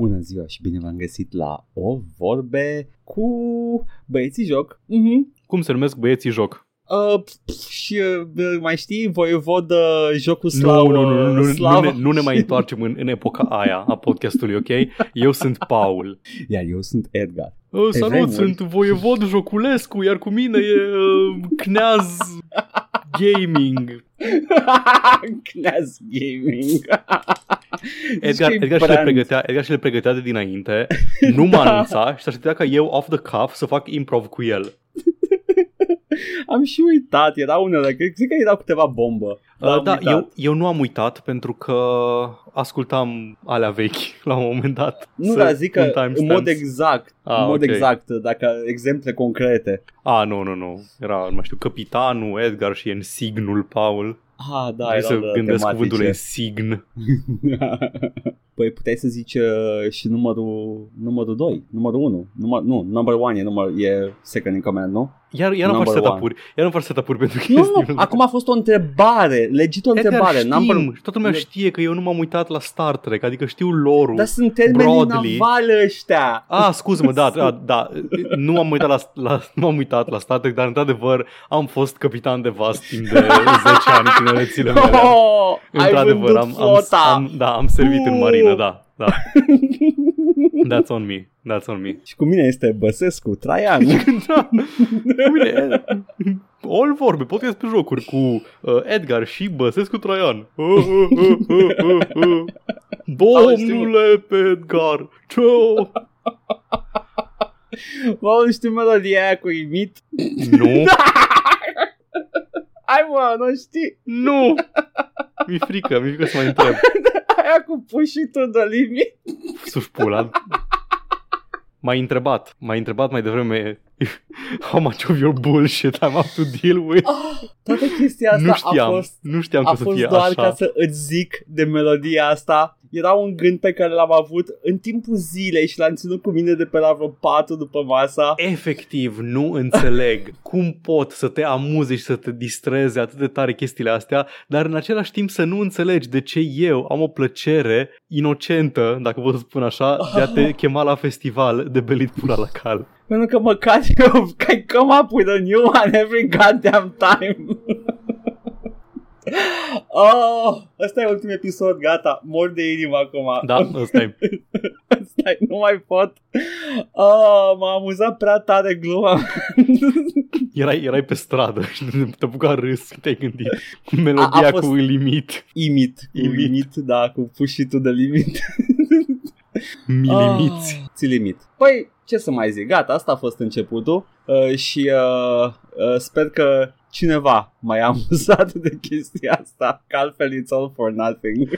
Bună ziua și bine v-am găsit la O Vorbe cu băieții joc. Mm-hmm. Cum se numesc băieții joc? Uh, pf, și uh, mai știi, voievod uh, jocul slavă. Nu, nu, nu, nu, nu, slavă. nu, ne, nu ne mai întoarcem în, în epoca aia a podcastului, ok? Eu sunt Paul. Iar eu sunt Edgar. Uh, salut, vremuri. sunt voievod Joculescu, iar cu mine e uh, Kneaz Gaming. Kneaz Gaming. Edgar, Zici că e Edgar, și le brand. pregătea, Edgar și le pregătea de dinainte, nu mă anunța și aștepta ca eu off the cuff să fac improv cu el. Am și uitat, era unele, cred, cred că erau câteva bombă. dar Uh, am da, uitat. eu, eu nu am uitat pentru că ascultam alea vechi la un moment dat. Nu, Să- dar zic că un în timestamps. mod exact, Ah, în mod ok. exact, dacă exemple concrete. A, nu, nu, nu. Era, nu mai știu, Capitanul, Edgar și Ensignul Paul. Ah, da, Vrei erau să de gândesc tematice. cuvântul Ensign. păi puteai să zici uh, și numărul numărul 2, numărul 1. Număr, nu, number 1 e, număr, e second in command, nu? Iar, iar nu faci Number setup-uri. Iar nu faci setup-uri pentru Nu, chestii. nu, acum a fost o întrebare, legit o întrebare. Edgar, number... știm, și toată lumea știe că eu nu m-am uitat la Star Trek, adică știu lore Dar sunt termenii broadly. navale ăștia. Ah, scuză-mă, da, da, da, nu m-am uitat la, la, nu m-am uitat la Star Trek, dar într-adevăr am fost capitan de vas timp de 10 ani în tinerețile mele. Oh, ai Într-adevăr, vândut am, am, flota. am, da, am servit în Uh. marină, da, da. That's on me, that's on me. Și cu mine este Băsescu, Traian. da, cu mine, all vorbe, podcast pe jocuri cu uh, Edgar și Băsescu Traian. Uh, uh, uh, uh, uh, uh. Domnule pe Edgar, ce Mă, nu știu melodia aia cu imit. Nu, Hai mă, nu știi. nu. Mi-e frică, mi-e frică să mai întreb. Aia cu pușitul de limit. Sus pula. M-ai întrebat, m-ai întrebat mai devreme how much of your bullshit I'm up to deal with. Ah, toată chestia asta nu știam, a fost, nu știam a că o să fost fie doar așa. ca să îți zic de melodia asta. Era un gând pe care l-am avut în timpul zilei și l-am ținut cu mine de pe la vreo 4 după masa. Efectiv, nu înțeleg cum pot să te amuze și să te distreze atât de tare chestiile astea, dar în același timp să nu înțelegi de ce eu am o plăcere inocentă, dacă pot să spun așa, de a te chema la festival de belit pula la cal. Pentru că măcar eu I come up with a new one every goddamn time. Oh, ăsta e ultimul episod, gata, mor de inimă acum. Da, ăsta e. Stai, nu mai pot. Oh, m-a amuzat prea tare gluma. Erai, erai pe stradă și te apuca râs și te-ai gândit cu melodia A- a fost- cu limit, Imit, cu Imit. limit, da, cu pușitul de limit. milimiți. Ah, ți limit. Păi, ce să mai zic, gata, asta a fost începutul uh, și uh, uh, sper că cineva mai a amuzat de chestia asta, că altfel it's all for nothing.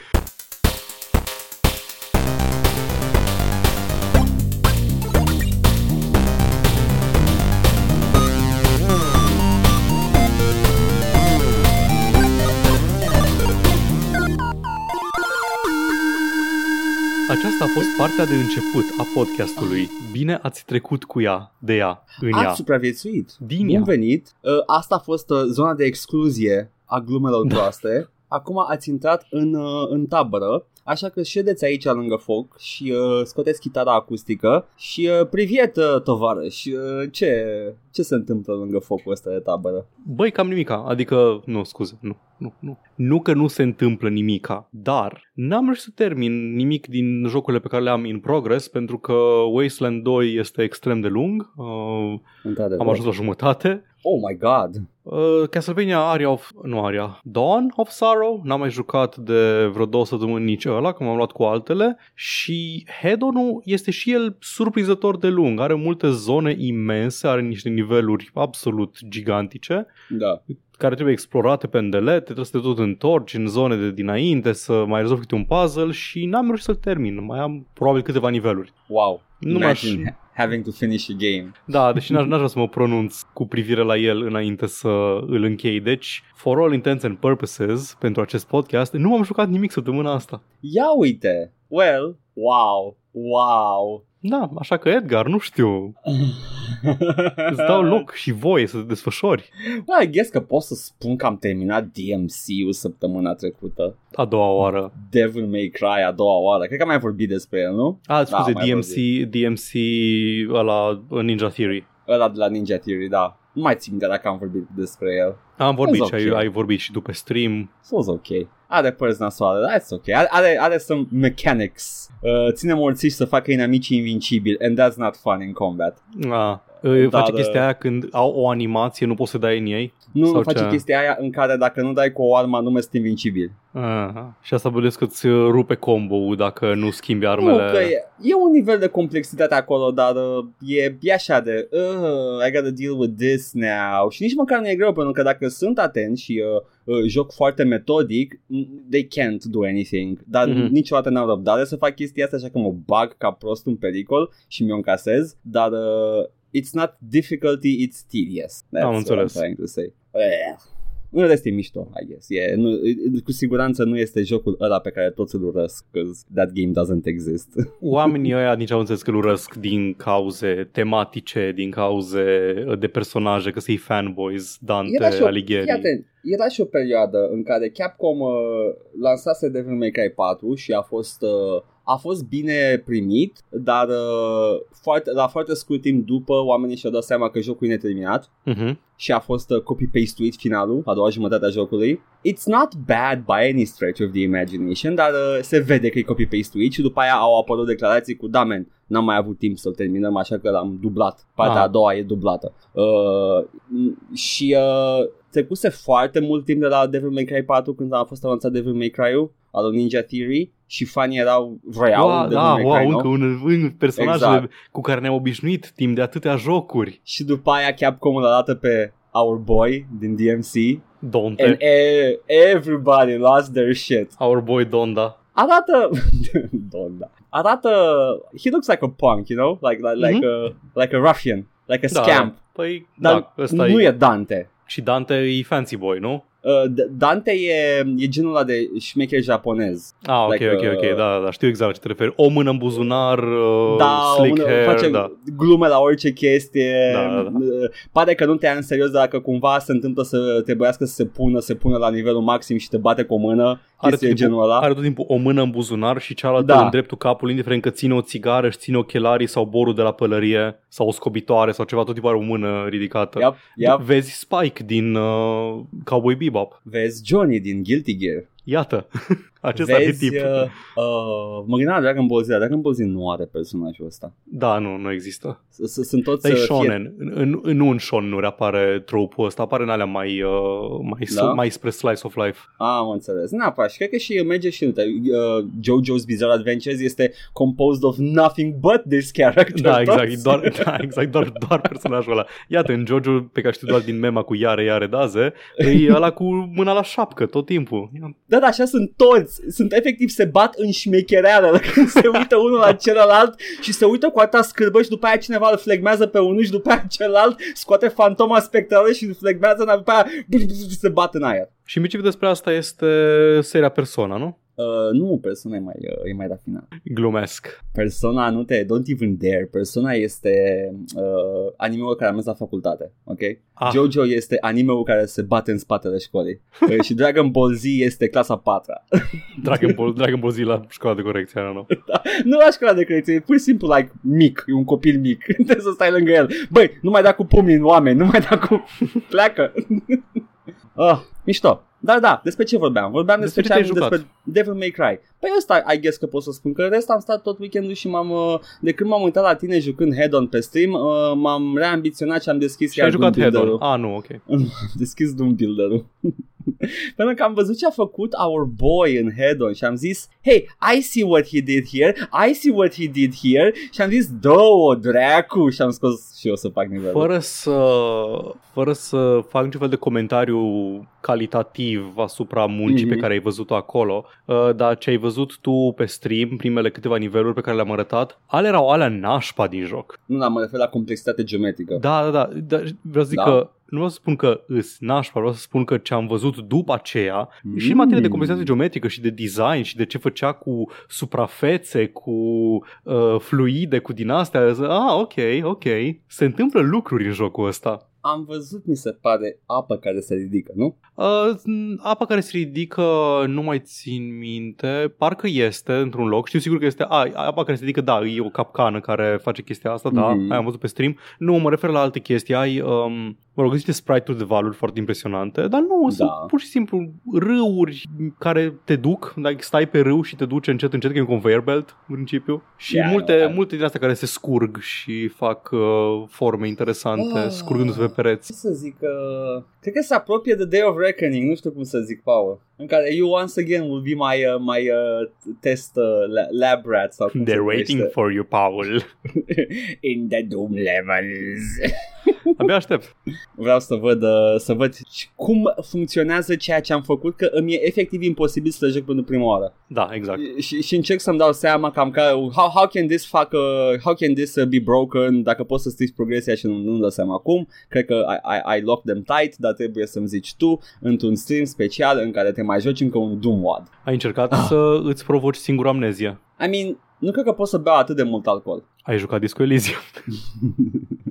Fost partea de început a podcastului. Bine ați trecut cu ea, de ea, în ea. Ați supraviețuit. Din Bun ea. venit. Uh, asta a fost uh, zona de excluzie a glumelor proaste. Acum ați intrat în, uh, în tabără, așa că ședeți aici lângă foc și uh, scoteți chitara acustică și uh, priviet, uh, tovarăș, uh, ce, ce se întâmplă lângă focul ăsta de tabără? Băi, cam nimica. Adică, nu, scuze, nu, nu, nu. Nu că nu se întâmplă nimica, dar n-am reușit să termin nimic din jocurile pe care le-am in progress, pentru că Wasteland 2 este extrem de lung. Uh, Într-adevăr. am ajuns la jumătate. Oh my god! Uh, Castlevania Aria of... Nu Aria. Dawn of Sorrow. N-am mai jucat de vreo două săptămâni nici ăla, că m-am luat cu altele. Și Hedonul este și el surprinzător de lung. Are multe zone imense, are niște niveluri absolut gigantice Da. Care trebuie explorate pe îndelete, trebuie să te tot întorci în zone de dinainte, să mai rezolvi câte un puzzle și n-am reușit să-l termin. Mai am probabil câteva niveluri. Wow. Nu m-aș... Imagine having to finish a game. Da, deși n-aș, n-aș vrea să mă pronunț cu privire la el înainte să îl închei. Deci, for all intents and purposes, pentru acest podcast, nu am jucat nimic săptămâna asta. Ia uite! Well, wow! Wow! Da, așa că Edgar, nu știu, îți dau loc și voie să te desfășori. Well, I guess că pot să spun că am terminat DMC-ul săptămâna trecută. A doua oară. Devil May Cry a doua oară. Cred că am mai vorbit despre el, nu? A, scuze, Da, mai DMC, DMC ăla Ninja Theory. Ăla de la Ninja Theory, da. Nu mai țin minte dacă am vorbit despre el. Am vorbit That's și ai, okay. ai vorbit și după stream. So was ok. Are părți nasoale, that's ok. Are, are, are some mechanics. Uh, ține morțiși să facă inamicii invincibili and that's not fun in combat. A, Dar, face uh, chestia aia când au o animație, nu poți să dai în ei. Nu Sau face ce? chestia aia în care dacă nu dai cu o armă anume sunt invincibili. Aha. Și asta bădesc că îți rupe combo dacă nu schimbi armele. Nu, că e, e un nivel de complexitate acolo, dar uh, e, e așa de uh, I gotta deal with this now. Și nici măcar nu e greu, pentru că dacă sunt atent și uh, uh, joc foarte metodic, mm, they can't do anything. Dar Mhm. mm-hmm. niciodată n-am răbdare să fac chestia asta, așa că mă bag ca prost în pericol și mi-o încasez. Dar uh, it's not difficulty, it's tedious. That's Am what înțeles. I'm trying to say. Eh. În rest e mișto, I guess. E, nu, cu siguranță nu este jocul ăla pe care toți îl urăsc, because that game doesn't exist. Oamenii ăia nici au înțeles că îl urăsc din cauze tematice, din cauze de personaje, că să-i fanboys, Dante, Era și o- Alighieri. Fii atent, era și o perioadă în care Capcom uh, lansase Devil May Cry 4 și a fost uh, a fost bine primit, dar uh, foarte, la foarte scurt timp după oamenii și-au dat seama că jocul e neterminat Mhm. și a fost uh, copy-paste-uit finalul, a doua jumătate a jocului. It's not bad by any stretch of the imagination, dar uh, se vede că e copy-paste-uit și după aia au apărut declarații cu da, man, n-am mai avut timp să-l terminăm, așa că l-am dublat. Partea Ah. a doua e dublată. Uh, m- și uh, trecuse foarte mult timp de la Devil May Cry 4 când a fost avansat Devil May Cry-ul al lui Ninja Theory și fanii erau, vreau Wow, Devil da, May wow, Cry, încă nu? un, un personajele Exact. cu care ne-am obișnuit timp de atâtea jocuri. Și după aia Capcom îl arată pe Our Boy din DMC Donte, and e- everybody lost their shit. our boy Donda. Arată Donda. Arată he looks like a punk, you know? Like like, like a like a ruffian, like a Da, scamp. Păi, Dar da, ăsta nu e. e Dante. Și Dante e fancy boy, nu? Uh, D- Dante e, e genul ăla de șmecher japonez. Ah, ok, Like, ok, ok, uh, da, da, știu exact la ce te referi. O mână în buzunar, uh, da, slick unul hair, face da. glume la orice chestie. Da, da, da. Uh, Pare că nu te ia în serios dacă cumva se întâmplă să trebuiască să se pună, se pună la nivelul maxim și te bate cu o mână. Are Chestie tot, genul timpul, ăla. are tot timpul o mână în buzunar și cealaltă Da. în dreptul capului, indiferent că ține o țigară, își ține ochelarii sau borul de la pălărie sau o scobitoare sau ceva, tot timpul are o mână ridicată. Yep, yep. Vezi Spike din uh, Cowboy Bebop. Vezi Johnny din Guilty Gear. Iată, acesta Vezi, e tip. uh, uh, mă gândeam la Dragon Ball Z, dar Dragon Ball Z nu are personajul ăsta. Da, nu, nu există. S- s- Sunt toți Dar e uh, fie- shonen. În, în, în un shonen nu apare trope-ul ăsta, apare în alea mai, uh, mai, Da? da? mai spre slice of life. Ah, am înțeles. Neapărat. Și cred că și merge și în uh, JoJo's Bizarre Adventures este composed of nothing but this character. Da, exact, Toți- e doar, da, exact doar, doar personajul ăla. Iată, în Jojo, pe care știu doar din mema cu iare, iare, daze, e ăla cu mâna la șapcă tot timpul. Da, da, așa sunt toți. Sunt efectiv se bat în șmechereală când se uită unul la celălalt și se uită cu atâta scârbă și după aia cineva îl flegmează pe unul și după aia celălalt scoate fantoma spectrală și îl flegmează și după aia se bat în aer. Și micii despre asta este seria Persona, nu? Uh, nu, Persona e mai, uh, e mai rafinat. Glumesc. Persona nu te, don't even dare. Persona este uh, anime-ul care am mers la facultate, ok? Ah. Jojo este anime-ul care se bate în spatele școlii. Uh, și Dragon Ball Z este clasa 4 Dragon Ball, Dragon Ball Z la școala de corecție, nu, nu. Nu la școala de credință, e pur și simplu like mic, e un copil mic. Trebuie să stai lângă el. Băi, nu mai da cu pumnii în oameni, nu mai da cu... Pleacă. ah, mișto. Dar da, despre ce vorbeam? Vorbeam despre, Despre ce ce am te-ai despre Devil May Cry. Păi ăsta, I guess că pot să spun că în rest am stat tot weekendul și m-am, uh, de când m-am uitat la tine jucând Head-On pe stream, uh, m-am reambiționat și am deschis Și ai chiar jucat Doom Head-On. Builder-ul. Ah, nu, ok. Am deschis Doom Builder-ul. Pentru că am văzut ce a făcut Our Boy în Head-On și am zis Hey, I see what he did here, I see what he did here Și am zis, dă-o, dracu Și am scos și eu să fac nivelul Fără să, fără să fac niciun fel de comentariu calitativ asupra muncii Mhm. pe care ai văzut-o acolo, uh, dar ce ai văzut tu pe stream, primele câteva niveluri pe care le-am arătat, ale erau alea nașpa din joc. Nu, dar mă refer la complexitate geometrică Da, da, da, da vreau să zic Da? că nu vreau să spun că îs nașpa, vreau să spun că ce am văzut după aceea mm. și în materie de compensație geometrică și de design și de ce făcea cu suprafețe, cu uh, fluide, cu din astea, ah, ok, ok, se întâmplă lucruri în jocul ăsta am văzut, mi se pare, apă care se ridică, nu? Uh, apa care se ridică, nu mai țin minte, parcă este într-un loc, știu sigur că este, a, apa care se ridică, da, e o capcană care face chestia asta, da, mm-hmm. am văzut pe stream. Nu, mă refer la alte chestii, ai, um, mă rog, niște sprite-uri de valuri foarte impresionante, dar nu, da. sunt pur și simplu râuri care te duc, dacă stai pe râu și te duce încet, încet, că e un conveyor belt, în principiu, și yeah, multe, yeah. multe din astea care se scurg și fac uh, forme interesante, oh. scurgându-se pe pereți. Ce să zic, uh, cred că se apropie de Day of Reckoning, nu știu cum să zic, Paul, în care you once again will be my, uh, my uh, test uh, lab rat sau cum They're waiting for you, Paul. In the Doom levels. Abia aștept. Vreau să văd, uh, să văd cum funcționează ceea ce am făcut, că îmi e efectiv imposibil să joc pentru prima oară. Da, exact. Și, și încerc să-mi dau seama cam că how, how can this fac, uh, how can this uh, be broken, dacă poți să strici progresia și nu, nu dau seama acum. Cred că I, I, I lock them tight, dar trebuie să-mi zici tu într-un stream special în care te mai joci încă un Doom WAD. Ai încercat ah. să îți provoci singur amnezia. I mean, nu cred că poți să beau atât de mult alcool. Ai jucat Disco Elysium.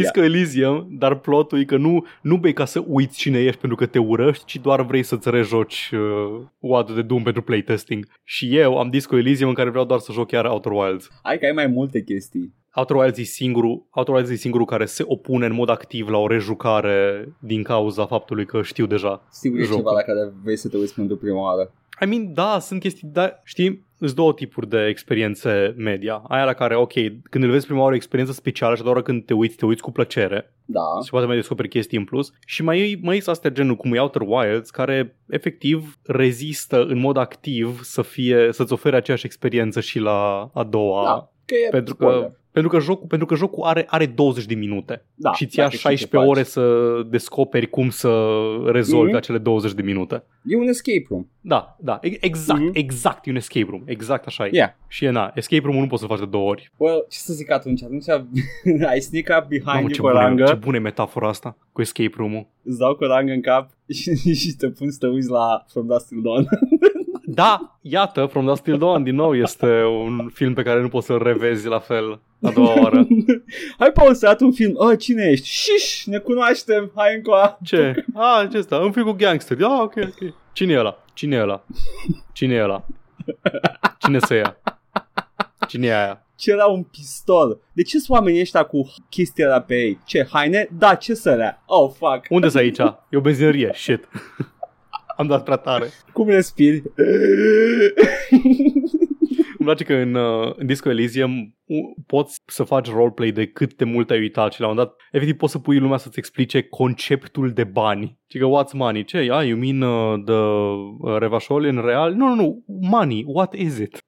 Disco yeah. Elysium, dar plotul e că nu, nu bei ca să uiți cine ești pentru că te urăști, ci doar vrei să-ți rejoci uh, WAD de Doom pentru playtesting. Și eu am Disco Elysium în care vreau doar să joc chiar Outer Wilds. Hai că ai mai multe chestii. Outer Wilds e singurul, Outer Wilds e singurul care se opune în mod activ la o rejucare din cauza faptului că știu deja Sigur e ceva la care vrei să te uiți pentru prima oară. I mean, da, sunt chestii, dar știi, sunt două tipuri de experiențe media. Aia la care, ok, când îl vezi prima oară o experiență specială și doar când te uiți, te uiți cu plăcere. Da. Și poate mai descoperi chestii în plus. Și mai, mai sunt astea genul cum e Outer Wilds, care efectiv rezistă în mod activ să fie, să-ți ofere aceeași experiență și la a doua. Da, că e pentru că pentru că jocul, pentru că jocul are, are 20 de minute da, și ți ia 16 ore să descoperi cum să rezolvi mm-hmm. acele 20 de minute. E un escape room. Da, da, exact, mm-hmm. exact, e un escape room, exact așa e. Yeah. Și e, na, escape room nu poți să faci de două ori. Well, ce să zic atunci? Atunci ai sneak up behind Mamă, ce cu rangă. Ce bună metafora asta cu escape room-ul. Îți dau cu rangă în cap și, și te pun să te uiți la From Dust Till Dawn. da, iată, From Dust Till Dawn din nou este un film pe care nu poți să-l revezi la fel a doua oară. hai pauzat un film. Oh, cine ești? Șiș, ne cunoaștem, hai încoa. Ce? Ah, ce ăsta? Un film cu gangster. Ah, ok, ok. Cine e ăla? Cine e ăla? Cine e ăla? Cine se ia? Cine e aia? Ce era un pistol. De ce sunt oamenii ăștia cu chestia pe ei? Ce, haine? Da, ce sărea? Oh, fuck. Unde sunt aici? E o benzinărie. Shit. Am dat prea tare. Cum respiri? Îmi place că în, uh, în Disco Elysium poți să faci roleplay de cât de mult ai uitat și la un moment dat efectiv poți să pui lumea să-ți explice conceptul de bani. Și că what's money? Ce? Ah, you mean uh, the uh, revașol în real? Nu, nu, nu. Money. What is it?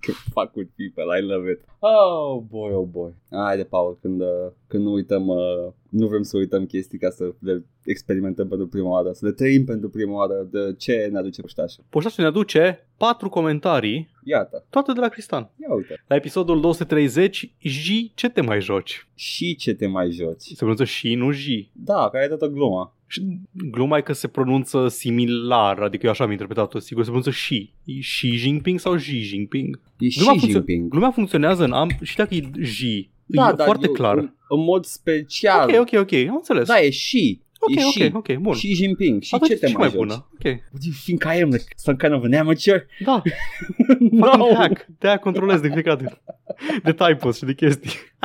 fuck with people, I love it. Oh boy, oh boy. de Paul, când, uh, când nu uităm, uh, nu vrem să uităm chestii ca să le experimentăm pentru prima oară, să le trăim pentru prima oară de ce ne aduce poștașul. Poștașul ne aduce patru comentarii Iată. Toate de la Cristan. Ia uite. La episodul 230, J, ce te mai joci? Și ce te mai joci? Se pronunță și, nu J. Da, care ai dat o glumă. Și gluma e că se pronunță similar, adică eu așa am interpretat-o, sigur, se pronunță și. E Xi Jinping sau Xi Jinping? E gluma Xi Jinping. Gluma funcționează în am și dacă e J. Da, e da, foarte eu, clar. În, în mod special. Ok, ok, ok, am înțeles. Da, e și. Ok, e ok, și, ok, bun. Xi Jinping. Și ce te mai, mai joci? bună. Ok. Fiindcă I am like some kind of an amateur. Da. no. hack. De-aia controlez de fiecare dată. De typos și de chestii.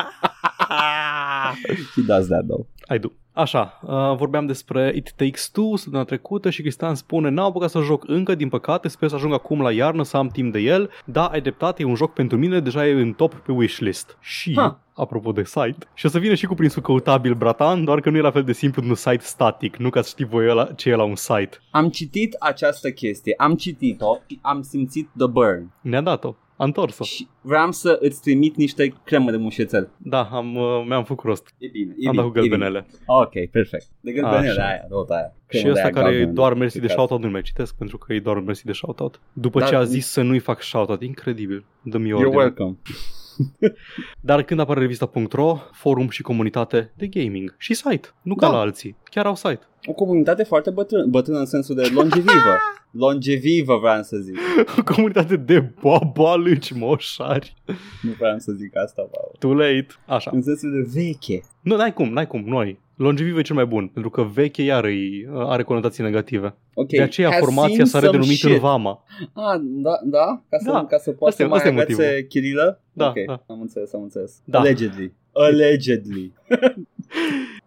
He does that though. I do. Așa, uh, vorbeam despre It Takes Two săptămâna trecută și Cristian spune N-am apucat să joc încă, din păcate, sper să ajung acum la iarnă să am timp de el. Da, ai dreptate, e un joc pentru mine, deja e în top pe wishlist. Și, ha. apropo de site, și o să vină și cu prinsul căutabil, bratan, doar că nu e la fel de simplu un site static, nu ca să știi voi ăla, ce e la un site. Am citit această chestie, am citit-o și am simțit the burn. Ne-a dat-o. A întors-o. Și vreau să îți trimit niște cremă de mușețel. Da, am, uh, mi-am făcut rost. E bine, e am bine, dat cu gălbenele. Ok, perfect. De gălbenele aia, tot aia. Și ăsta care e doar mersi de shoutout nu mai citesc pentru că e doar mersi de shoutout. După Dar, ce a zis să nu-i fac shoutout, incredibil. Dă-mi You're welcome. Dar când apare revista.ro, forum și comunitate de gaming și site, nu ca Da. la alții, chiar au site. O comunitate foarte bătrână, bătrână în sensul de longevivă. longevivă vreau să zic. O comunitate de babalâci moșari. Nu vreau să zic asta, Paul. Too late. Așa. În sensul de veche. Nu, n-ai cum, n-ai cum, noi. Longevivă e cel mai bun, pentru că veche iar îi, are conotații negative. Ok. De aceea has formația seen s-a some redenumit în shit. Vama. Ah, da, da? Ca să, Da. ca să poată Asta e- să mai asta e agațe motivul. Chirilă? Da, ok, da. am înțeles, am înțeles. Da. Allegedly. Allegedly.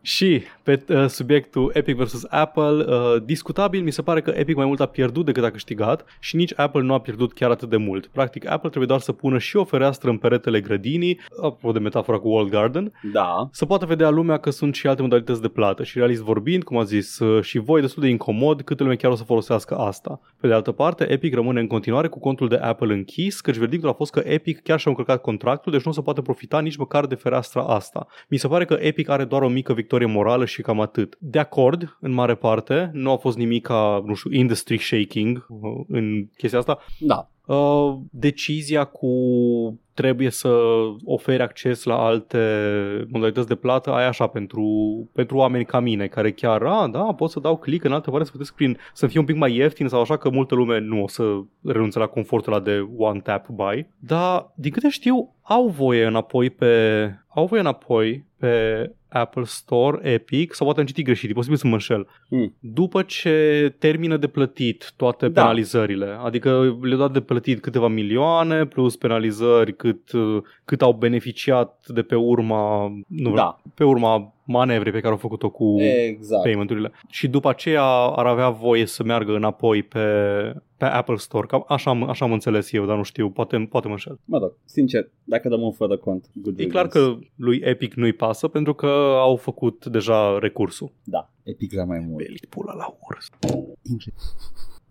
Și pe uh, subiectul Epic vs. Apple, uh, discutabil, mi se pare că Epic mai mult a pierdut decât a câștigat și nici Apple nu a pierdut chiar atât de mult. Practic, Apple trebuie doar să pună și o fereastră în peretele grădinii, apropo de metafora cu Walled Garden, Da. să poată vedea lumea că sunt și alte modalități de plată și realist vorbind, cum a zis uh, și voi, destul de incomod câtă lume chiar o să folosească asta. Pe de altă parte, Epic rămâne în continuare cu contul de Apple închis, căci verdictul a fost că Epic chiar și-a încălcat contractul, deci nu o să poate profita nici măcar de fereastra asta. Mi se pare că Epic are doar o mică victorie morală și cam atât. De acord, în mare parte, nu a fost nimic ca, nu știu, industry shaking uh, în chestia asta, Da. Uh, decizia cu trebuie să oferi acces la alte modalități de plată, ai așa pentru, pentru oameni ca mine, care chiar, a, da, pot să dau click în altă parte să plătesc prin, să fie un pic mai ieftin sau așa, că multă lume nu o să renunțe la confortul ăla de one tap buy. Dar, din câte știu, au voie înapoi pe, au voie înapoi pe Apple Store, Epic, sau poate am citit greșit, e posibil să mă înșel. Hmm. După ce termină de plătit toate Da. penalizările, adică le-au dat de plătit câteva milioane plus penalizări cât, uh, cât au beneficiat de pe urma, nu, Da. pe urma manevrei pe care au făcut-o cu Exact. payment-urile. Și după aceea ar avea voie să meargă înapoi pe, pe Apple Store. Cam așa, am- așa am înțeles eu, dar nu știu, poate, poate mă înșel. Mă rog, sincer, dacă dăm un fără cont. Good E clar riddance. că lui Epic nu-i pasă pentru că au făcut deja recursul. Da, Epic vrea mai mult. Belit pula la urs. Incredibil.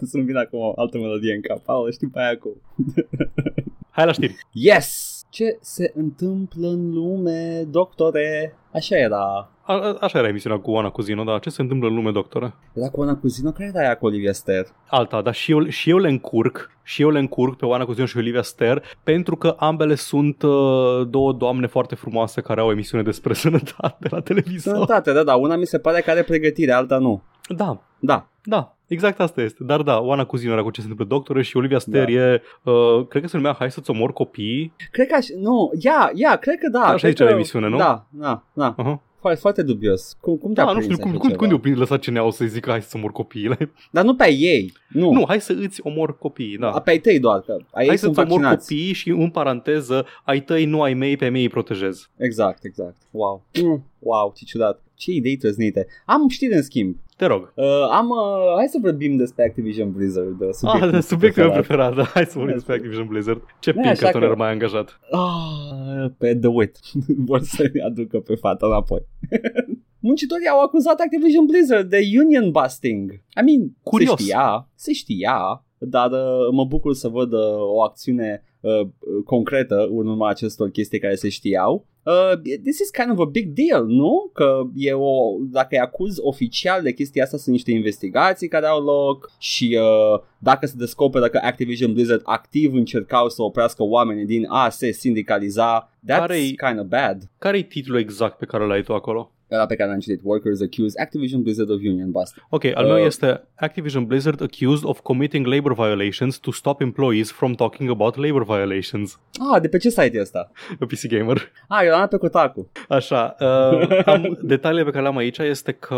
Să-mi vină acum o altă melodie în cap. Paul, știi pe aia cu... Hai la știri. Yes! Ce se întâmplă în lume, doctore? Așa era. A, a, așa era emisiunea cu Ana Cuzino, da. Ce se întâmplă în lume, doctore? Era cu Ana Cuzino, care era aia cu Olivia Ster? Alta, dar și eu, și eu le încurc și eu le încurc pe Oana Cuzino și Olivia Ster pentru că ambele sunt uh, două doamne foarte frumoase care au o emisiune despre sănătate la televizor. Sănătate, da, da, una mi se pare că are pregătire, alta nu. Da, Da, da, exact asta este. Dar da, Oana Cuzino era cu ce se întâmplă doctore și Olivia Ster Da. e, uh, cred că se numea Hai să-ți omor copiii. cred că aș, nu, ia, ia, cred că da. Așa cred zicea că, la emisiune, nu? Da, da, da. Uh-huh. Foarte, foarte dubios. Cum, cum te-a Da, nu prins știu cum, așa cum, ceva? când eu prind lăsat CNA-ul să-i zic hai să omor copiile. Dar nu pe ai ei. Nu. Nu, hai să îți omor copiii, da. A, pe ai tăi doar, că ai ei Hai sunt să-ți omor vaccinați. copiii și în paranteză ai tăi, nu ai mei, pe mei îi protejez. Exact, exact. Wow. Mm, wow, ce ciudat. Ce idei trăznite. Am știri în schimb. Te rog. Uh, am, uh, hai să vorbim despre Activision Blizzard. Uh, Ah, da, subiectul meu preferat. preferat, da. Hai să vorbim despre Activision Blizzard. Ce Nu e așa Pinkerton că- era mai angajat? Ah, pe The Wit. Vor să aducă pe fata înapoi. Muncitorii au acuzat Activision Blizzard de union busting. I mean, Curios. se știa, se știa, dar uh, mă bucur să văd uh, o acțiune uh, concretă în urma acestor chestii care se știau. Uh, this is kind of a big deal, nu? Că e o, dacă îi acuz oficial de chestia asta sunt niște investigații care au loc și uh, dacă se descoperă că Activision Blizzard activ încercau să oprească oamenii din a se sindicaliza, that's Care-i- kind of bad. Care e titlul exact pe care l-ai tu acolo? Ăla pe care l-am citit, Workers accuse Activision Blizzard of union busting. Ok, al Uh, meu este Activision Blizzard accused of committing labor violations to stop employees from talking about labor violations. Ah, de pe ce site e ăsta? Pe PC Gamer. Ah, eu l-am pe Kotaku. Așa, uh, am, detaliile pe care le-am aici este că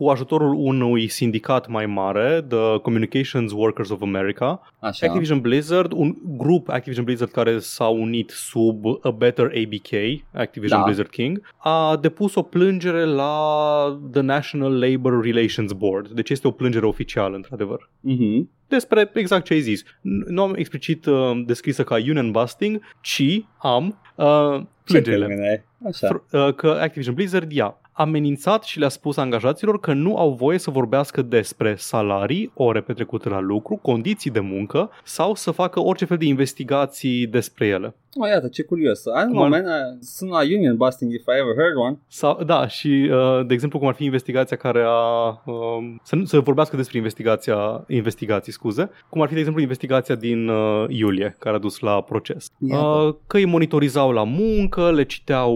cu ajutorul unui sindicat mai mare, The Communications Workers of America, Așa. Activision Blizzard, un grup Activision Blizzard care s-a unit sub A Better ABK, Activision Da. Blizzard King, a depus o plângere la The National Labor Relations Board. Deci este o plângere oficială, într-adevăr. Mhm. Despre exact ce ai zis. N- Nu am explicit uh, descrisă ca union busting, ci am uh, Ce plângerile. termene? Așa. Fr- uh, că Activision Blizzard ia amenințat și le-a spus angajaților că nu au voie să vorbească despre salarii, ore petrecute la lucru, condiții de muncă sau să facă orice fel de investigații despre ele. Oh, iată, ce curios. I Cum don't ar- know, man, uh, sunt la union busting if I ever heard one. Sau, da, și uh, de exemplu cum ar fi investigația care a... Uh, să, nu- să vorbească despre investigația, investigații, scuze, cum ar fi de exemplu investigația din uh, iulie care a dus la proces. Iată. Uh, că îi monitorizau la muncă, le citeau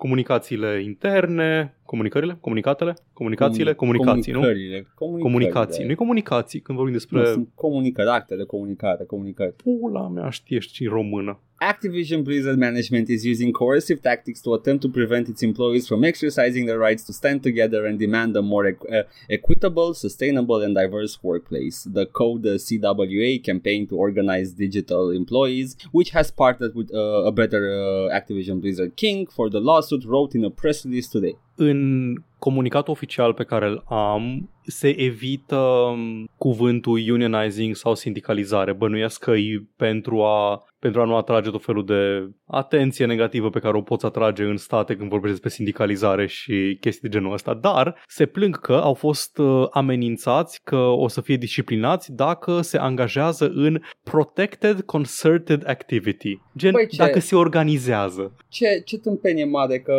comunicațiile interne, comunicările, comunicatele, comunicațiile, comunicații, nu? Comunicările. Comunicații. Nu comunicații când vorbim despre... Nu, sunt comunicări, acte de comunicare, comunicări. Pula mea, știe și română. Activision Blizzard management is using coercive tactics to attempt to prevent its employees from exercising their rights to stand together and demand a more equ- uh, equitable, sustainable, and diverse workplace. The Code CWA campaign to organize digital employees, which has partnered with uh, a better uh, Activision Blizzard King for the lawsuit, wrote in a press release today. În comunicatul oficial pe care îl am se evită um, cuvântul unionizing sau sindicalizare. Bănuiesc că e pentru a, pentru a nu atrage tot felul de atenție negativă pe care o poți atrage în state când vorbești despre sindicalizare și chestii de genul ăsta. Dar se plâng că au fost uh, amenințați că o să fie disciplinați dacă se angajează în protected concerted activity. Gen, Păi ce- dacă se organizează. Ce, ce tâmpenie mare că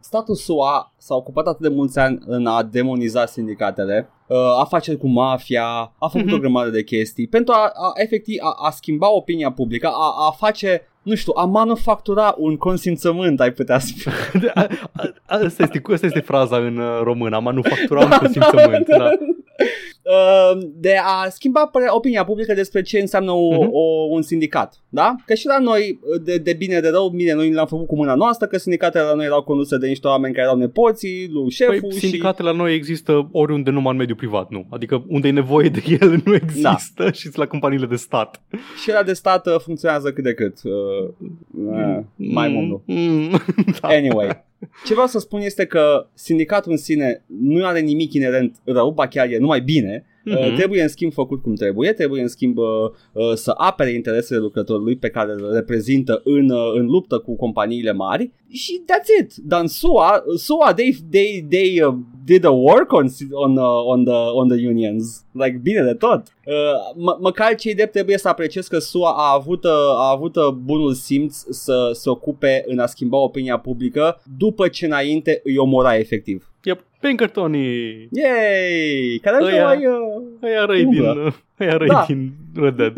statul SUA s-a ocupat atât de mulți ani în a demoniza sindicatele, uh, afaceri cu mafia, a făcut Mhm. o grămadă de chestii pentru a, a efectiv a, a schimba opinia publică, a, a face nu știu, a manufactura un consimțământ, ai putea spune. De- a- a- Asta este, asta este fraza în uh, română, a manufactura un consimțământ. Da. Uh, de a schimba păre- opinia publică despre ce înseamnă o, Mhm. o, un sindicat. Da? Că și la noi, de, de bine de rău, bine, noi le-am făcut cu mâna noastră, că sindicatele la noi erau conduse de niște oameni care erau nepoții, lui șeful Păi, și... sindicatele la noi există oriunde numai în mediul privat, nu. Adică unde e nevoie de el nu există da. și la companiile de stat. Și la de stat uh, funcționează cât de cât. Uh, uh, mai mult nu. Mm, da. Anyway, ce vreau să spun este că sindicatul în sine nu are nimic inerent rău, ba chiar e numai bine. Mhm. Uh, trebuie în schimb făcut cum trebuie, trebuie în schimb uh, uh, să apere interesele lucrătorului pe care îl reprezintă în, uh, în luptă cu companiile mari și that's it. Dar în SUA, SUA they, they, they uh, did a work on, on, uh, on, the, on the unions. Like bine de tot. Uh, mă, măcar cei drept trebuie să apreciez că SUA a avut, uh, a avut uh, bunul simț să se ocupe în a schimba opinia publică după ce înainte îi omora efectiv. Yep. Pinkertonii, Yay! Care nu Ăia- mai... Uh, ăia răi Umbră. din, ăia răi Da. din Red Dead.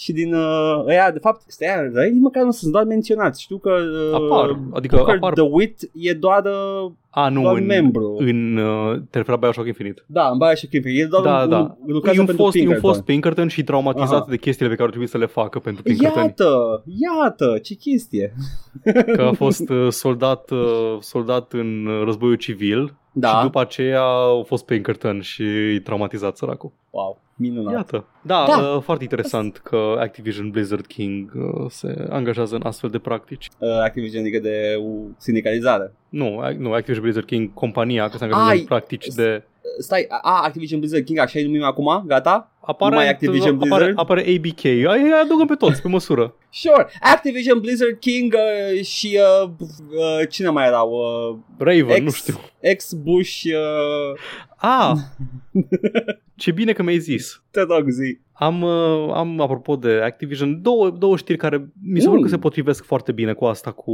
Și din uh, ăia, de fapt, ăia răi nici măcar nu sunt doar menționați. Știu că uh, Apar, adică Booker apar- The Wit e doar, uh, A, nu, doar în, membru. în uh, te referi la Bioshock Infinite. Da, în Baia și Clifford. E doar Da, un, da. un, lucrează E un, pentru fost, e un Pinkerton. fost Pinkerton și traumatizat Aha. de chestiile pe care ar trebui să le facă pentru Pinkerton. Iată, iată, ce chestie. Că a fost uh, soldat, uh, soldat în uh, războiul civil Da, și după aceea a fost Pinkerton și e traumatizat săracul. wow, minunat. Iată. Da, Da. Uh, foarte interesant că Activision Blizzard King uh, se angajează în astfel de practici. Uh, Activision adică de uh, sindicalizare. Nu, ac- nu Activision Blizzard King, compania, că se angajează Ai, în practici de... Uh, Stai, a, Activision Blizzard King, așa îi numim acum? Gata? Apare, Numai Activision apare, Blizzard? apare ABK. Ai, ai adăugăm pe toți, pe măsură. Sure, Activision Blizzard King uh, și uh, uh, cine mai erau? Uh, Raven, ex, nu știu. Ex-Bush, uh, Ah! Ce bine că mi-ai zis. te rog zi. Am, uh, am, apropo de Activision, două, două știri care mi se pare Mm. că se potrivesc foarte bine cu asta, cu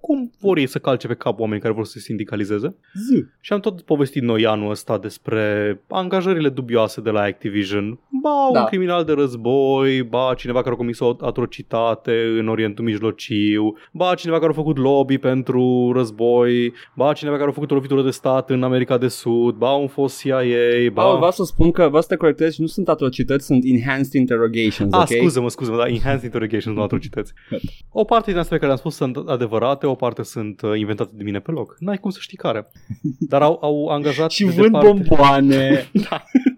cum vor ei să calce pe cap oameni care vor să se sindicalizeze. Zi. Și am tot povestit noi anul ăsta despre angajările dubioase de la Activision. Ba, un Da. criminal de război, ba, cineva care a comis o atrocitate în Orientul Mijlociu, ba, cineva care a făcut lobby pentru război, ba, cineva care a făcut o lovitură de stat în America de Sud, ba, un fost CIA, ba... Paul, vreau să spun că vreau să te corectez, nu sunt atrocități, sunt enhanced interrogations, Ah, ok? scuză-mă, scuză-mă, da, enhanced interrogations, nu atrocități. O parte din astea pe care le-am spus sunt adevărate, o parte sunt uh, inventate de mine pe loc. N-ai cum să știi care. Dar au, au angajat Și de vând departe, bomboane.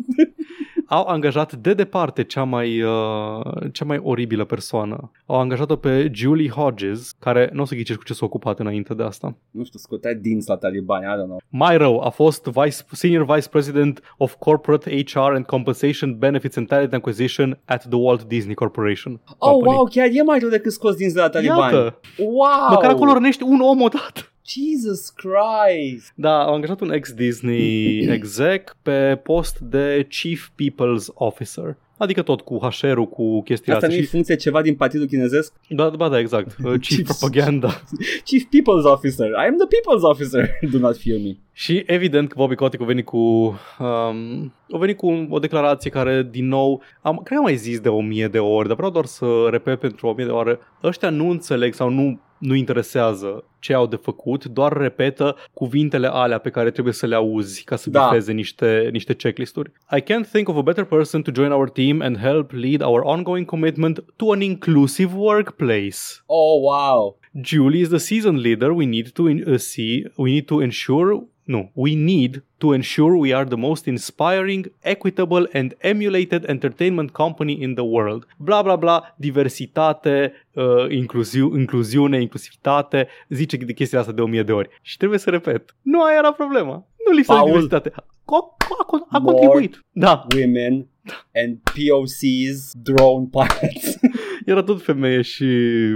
au angajat de departe cea mai, uh, cea mai oribilă persoană. Au angajat-o pe Julie Hodges, care nu o să ghicești cu ce s-a ocupat înainte de asta. nu știu, scotea dinți la talibani, I don't know. Mai rău, a fost vice, Senior Vice President of Corporate HR and Compensation Benefits and Talent Acquisition at the Walt Disney Corporation. Oh, Company. wow, chiar e mai rău decât scos dinți de la talibani. Iată, Wow! măcar acolo rănești un om odată. Jesus Christ! Da, au angajat un ex-Disney exec pe post de Chief People's Officer. Adică tot cu HR-ul, cu chestia Asta astea. nu e Și, funcție ceva din partidul chinezesc? da, da, da, exact. Uh, Chief Chief- Propaganda. Chief People's Officer. I am the People's Officer. Do not fear me. Și evident că Bobby Kotick a venit cu um, a venit cu o declarație care din nou am, cred că am mai zis de o mie de ori, dar vreau doar să repet pentru o mie de ore. Ăștia nu înțeleg sau nu nu interesează ce au de făcut, doar repetă cuvintele alea pe care trebuie să le auzi ca să Da. bifeze niște, niște checklist-uri. I can't think of a better person to join our team and help lead our ongoing commitment to an inclusive workplace. Oh, wow. Julie is the season leader. We need to in- uh, see. We need to ensure. No, we need to ensure we are the most inspiring, equitable, and emulated entertainment company in the world. Bla bla bla, diversitate, uh, incluziu- incluziune, inclusivitate. Zice de chestia asta de o mie de ori. Și trebuie să repet. Nu aia era problema. Nu lipsa de Paul. diversitate. A, a, a, a More. contribuit. Da, Women and POCs drone pilots. era tot femeie și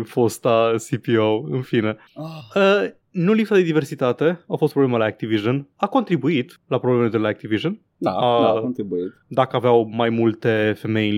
fosta CPO, în fine. Ah, Uh, nu lipsa de diversitate a fost problema la Activision. A contribuit la problemele de la Activision. da, Ah. da, a contribuit. Dacă aveau mai multe femei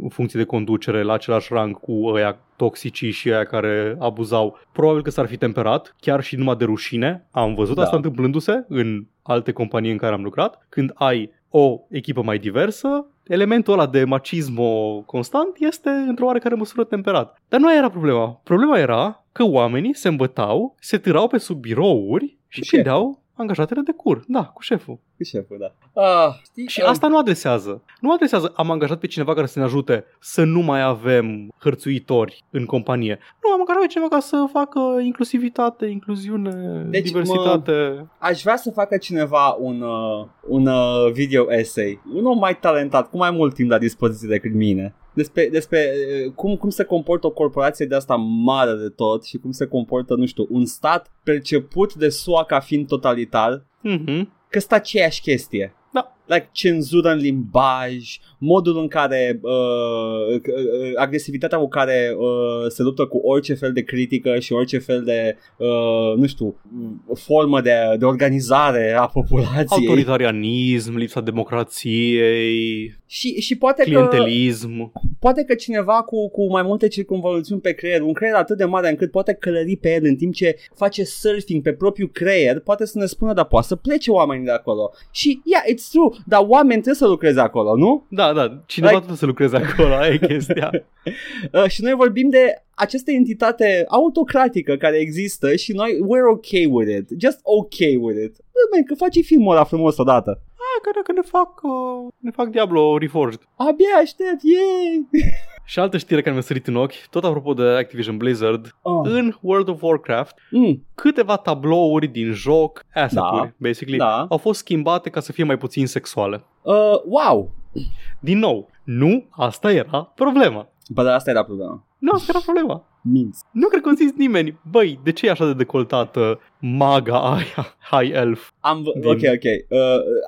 în funcție de conducere la același rang cu ăia toxici și ăia care abuzau, probabil că s-ar fi temperat, chiar și numai de rușine. Am văzut Da. asta întâmplându-se în alte companii în care am lucrat. Când ai o echipă mai diversă, elementul ăla de macismo constant este într-o oarecare măsură temperat. Dar nu aia era problema. Problema era că oamenii se îmbătau, se târau pe sub birouri și Cu șeful. prindeau angajatele de cur. Da, cu șeful. Cu șeful, da. Ah, știi, Și ah, asta nu adresează. Nu adresează, am angajat pe cineva care să ne ajute să nu mai avem hărțuitori în companie. Nu, am angajat pe cineva ca să facă inclusivitate, incluziune, Deci, diversitate. Aș vrea să facă cineva un, uh, un uh, video essay. Un om mai talentat, cu mai mult timp la dispoziție decât mine. Despre, despre uh, cum, cum se comportă o corporație de asta mare de tot și cum se comportă, nu știu, un stat perceput de SUA ca fiind totalitar, Mhm. că stă aceeași chestie. Da. Like cenzură în limbaj, modul în care uh, uh, agresivitatea cu care uh, se luptă cu orice fel de critică și orice fel de, uh, nu știu, formă de, de organizare a populației. Autoritarianism, lipsa democrației, Și, și poate că clientelism. poate că cineva cu, cu mai multe circunvoluțiuni pe creier, un creier atât de mare încât poate călări pe el în timp ce face surfing pe propriul creier, poate să ne spună, dar poate să plece oamenii de acolo. Și, yeah, it's true, dar oameni trebuie să lucreze acolo, nu? Da, da, cineva Like- trebuie să lucreze acolo, aia e chestia. Uh, și noi vorbim de această entitate autocratică care există și noi, we're okay with it, just okay with it. Bă, man, că face filmul ăla frumos odată. Ah, că dacă ne fac, uh, ne fac Diablo Reforged. Abia aștept, yay! Și altă știre care mi-a sărit în ochi, tot apropo de Activision Blizzard, Oh. în World of Warcraft, Mm, câteva tablouri din joc, asset-uri, Da. basically, Da. au fost schimbate ca să fie mai puțin sexuale. uh, wow! Din nou, nu asta era problema. Bă, dar asta era problema. Nu asta era problema. Minți. Nu cred că a zis nimeni, băi, de ce e așa de decoltată maga aia, high elf? Am v- Din- Ok, ok. Uh,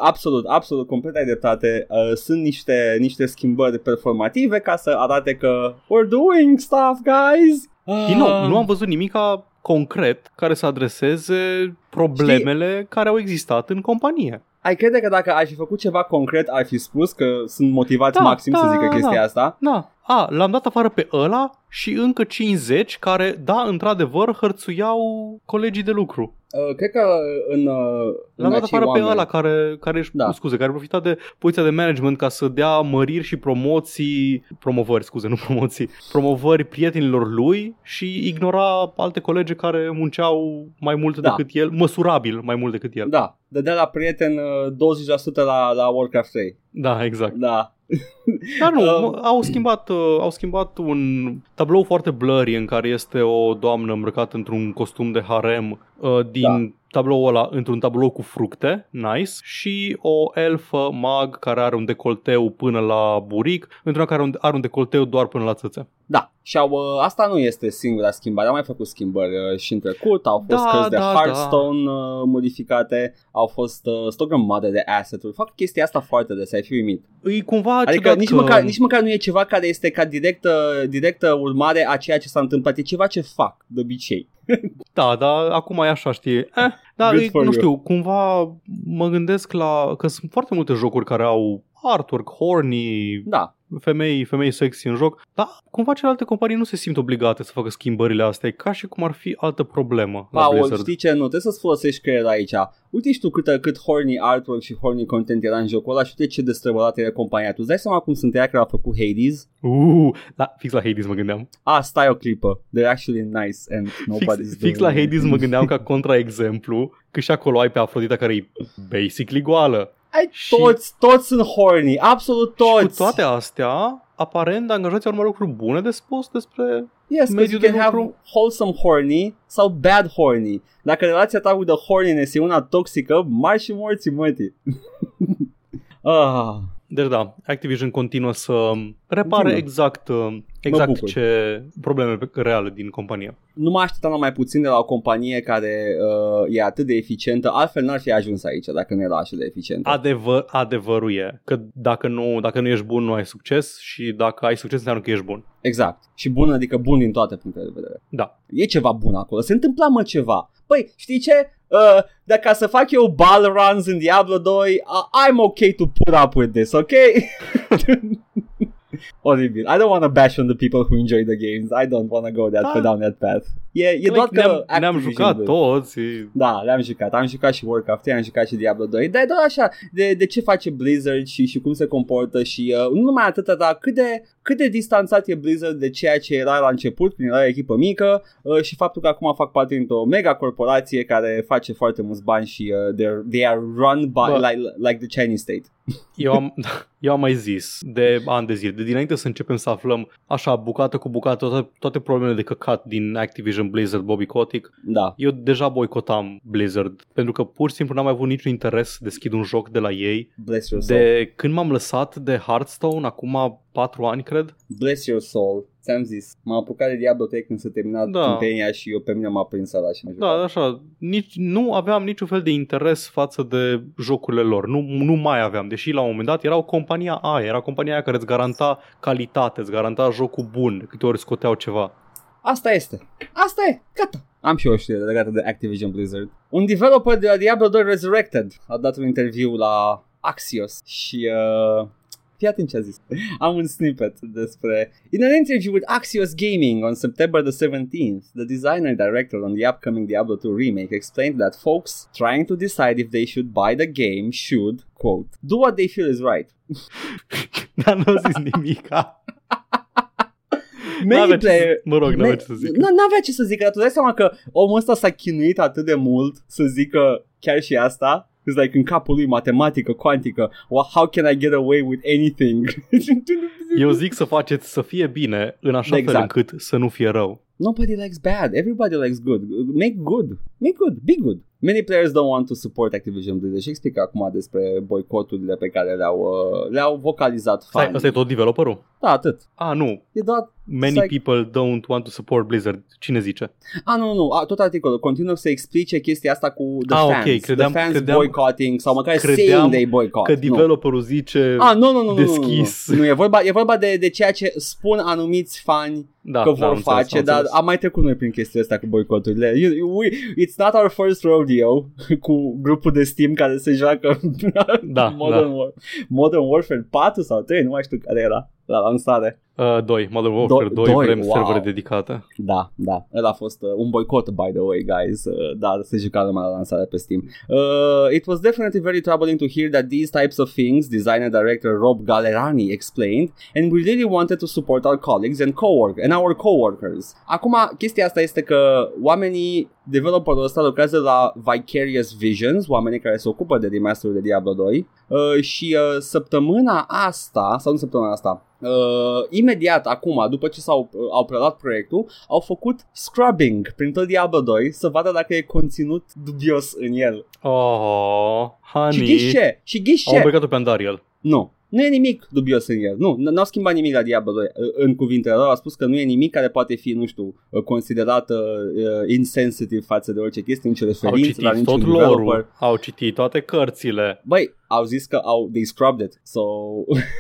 absolut, absolut, complet ai dreptate. Uh, sunt niște, niște schimbări performative ca să arate că we're doing stuff, guys. Uh, Din nou, nu am văzut nimica concret care să adreseze problemele care au existat în companie. Ai crede că dacă ai fi făcut ceva concret, ai fi spus că sunt motivați Da, maxim da, să zică da, chestia da. asta? Da, a, l-am dat afară pe ăla și încă 50 care, da, într-adevăr, hărțuiau colegii de lucru. Uh, cred că în, uh, în L-am dat acei afară pe oameni, ăla care, care își, Da. scuze, care profita de poziția de management ca să dea măriri și promoții, promovări, scuze, nu promoții, promovări prietenilor lui și ignora alte colegi care munceau mai mult Da. decât el, măsurabil mai mult decât el. Da, dădea la prieten uh, 20% la, la Warcraft 3. Da, exact. Da. Dar nu, Um, uh, au, schimbat, uh, au schimbat un tablou foarte blurry în care este o doamnă îmbrăcată într-un costum de harem uh, din Da. Tabloul ăla într-un tablou cu fructe, nice, și o elfă mag care are un decolteu până la buric, într-una care are un decolteu doar până la țâțe. Da, și au, uh, asta nu este singura schimbare, au mai făcut schimbări uh, și în trecut, au fost Da, cărți de da, Hearthstone uh, modificate, au fost uh, sunt o grămadă de asset-uri, fac chestia asta foarte des, ai fi uimit. E cumva Adică ciudat nici, că... măcar, nici măcar nu e ceva care este ca directă, directă urmare a ceea ce s-a întâmplat, e ceva ce fac de obicei. Da, dar acum e așa, știi. Eh, dar Good e, for nu you. știu, cumva mă gândesc la că sunt foarte multe jocuri care au artwork, horny, Da, femei, femei sexy în joc, dar cumva celelalte companii nu se simt obligate să facă schimbările astea, e ca și cum ar fi altă problemă la Paul, Blizzard. știi ce? Nu, trebuie să-ți folosești creierul aici. Uite și tu cât, cât horny artwork și horny content era în jocul ăla și uite ce destrăbălată era compania. Tu îți dai seama cum sunt ea care a făcut Hades? Uh, la, fix la Hades mă gândeam. Ah, stai o clipă. They're actually nice and nobody's Fix, doing fix la it. Hades mă gândeam ca contraexemplu că și acolo ai pe Afrodita care e basically goală. Ai, Și- toți, toți sunt horny, absolut Și cu toți. toate astea, aparent angajații au numai lucruri bune de spus despre... Yes, mediul because you de can have lucru. wholesome horny sau bad horny. Dacă relația ta cu the horniness e una toxică, mari și morții mătii. ah, Deci da, Activision continuă să repare Continuă. exact, uh, exact bucur. ce probleme pe- reale din companie. nu mă așteptam la mai puțin de la o companie care uh, e atât de eficientă, altfel n-ar fi ajuns aici dacă nu era așa de eficientă. Adevăr, adevărul e că dacă nu, dacă nu ești bun, nu ai succes și dacă ai succes, înseamnă că ești bun. Exact. Și bun, adică bun din toate punctele de vedere. Da. E ceva bun acolo. Se întâmpla mă ceva. Păi, știi ce? Uh, dacă să fac eu ball runs în Diablo 2, uh, I'm okay to put up with this, ok? Oribil. I don't want to bash on the people who enjoy the games. I don't want to go that Da. down that path. E, e doar Like, că ne-am, ne-am Activision jucat Blizzard- toți. Da, le-am jucat. Am jucat și Warcraft 3, am jucat și Diablo 2. Dar e doar așa, de, de ce face Blizzard și, și cum se comportă și uh, nu numai atât, dar cât de, cât de distanțat e Blizzard de ceea ce era la început, când era o echipă mică uh, și faptul că acum fac parte dintr-o mega corporație care face foarte mulți bani și uh, they're, they are run by, Bă. like, like the Chinese state. Eu am, eu am mai zis de ani de zile, de dinainte să începem să aflăm așa bucată cu bucată toate, toate problemele de căcat din Activision Blizzard Bobby Kotick, Da. eu deja boicotam Blizzard pentru că pur și simplu n-am mai avut niciun interes să deschid un joc de la ei. Bless your soul. De când m-am lăsat de Hearthstone, acum 4 ani cred, Bless your soul. Ți-am zis. M-am apucat de Diablo 3 când s-a terminat Da. campania și eu pe mine m-a prins ăla și m-a da, jucat. așa, nici, nu aveam niciun fel de interes față de jocurile lor, nu, nu mai aveam, deși la un moment dat erau compania aia, era compania aia care îți garanta calitate, îți garanta jocul bun, de câte ori scoteau ceva. Asta este. Asta e. Gata. Am și eu o știre legată de Activision Blizzard. Un developer de la Diablo 2 Resurrected a dat un interviu la Axios și uh, Fii atent ce a zis. Am un snippet despre... In an interview with Axios Gaming on September the 17th, the designer director on the upcoming Diablo 2 remake explained that folks trying to decide if they should buy the game should, quote, do what they feel is right. Dar nu zis nimica. Many N-avea ce player- să, mă rog, n-avea Me- ce să zic. Nu avea ce să zică, dar tu dai seama că omul ăsta s-a chinuit atât de mult să zică chiar și asta. It's like în capul lui matematică, cuantică. Well, how can I get away with anything? Eu zic să faceți să fie bine în așa Exact. fel încât să nu fie rău. Nobody likes bad. Everybody likes good. Make good. Make good. Be good. Many players don't want to support Activision Blizzard și explică acum despre boicoturile pe care le-au, uh, le-au vocalizat Stai, fanii. ăsta e tot developerul? Da, atât. A, nu. E doar Many Stai- people don't want to support Blizzard. Cine zice? A, nu, nu, a, tot articolul continuă să explice chestia asta cu the Ah, ok, fans, credeam- the fans credeam- boycotting sau măcar credeam saying they boycott. Că Nu. developerul zice... Ah, nu, nu, nu, nu, nu, deschis. nu, nu. nu e, vorba, e vorba de, de ceea ce spun anumiți fani da, că da, vor am înțeles, face, am dar înțeles. am mai trecut noi prin chestia asta cu boicoturile. You, you- we, it's not our first rodeo cu grupul de Steam care se joacă Da, Modern, da. War, Modern Warfare 4 sau 3, nu mai știu care era la lansare. Uh, 2, Modern Warfare Do- 2, doi, vrem wow. servere dedicate. Da, da. El a fost uh, un boicot, by the way, guys. Uh, da, se juca lumea la lansarea pe Steam. Uh, it was definitely very troubling to hear that these types of things, designer director Rob Galerani explained, and we really wanted to support our colleagues and co-work and our coworkers. Acum, chestia asta este că oamenii developerul ăsta lucrează la Vicarious Visions, oamenii care se ocupă de remasterul de Diablo 2 uh, și uh, săptămâna asta, sau nu săptămâna asta, uh, imediat acum, după ce s-au uh, au preluat proiectul, au făcut scrubbing prin tot Diablo 2 să vadă dacă e conținut dubios în el. Oh, honey. Și ghiși ce? Și ghiși Au ce? băgat-o pe Andariel. Nu. Nu e nimic dubios în el. Nu, n- n-au schimbat nimic la Diablo 2 uh, în cuvintele lor. Au spus că nu e nimic care poate fi, nu știu, uh, considerat uh, insensitive față de orice chestie, nicio Au referință la citit niciun tot developer. lore au citit toate cărțile. Băi, au zis că au, they scrubbed it, so...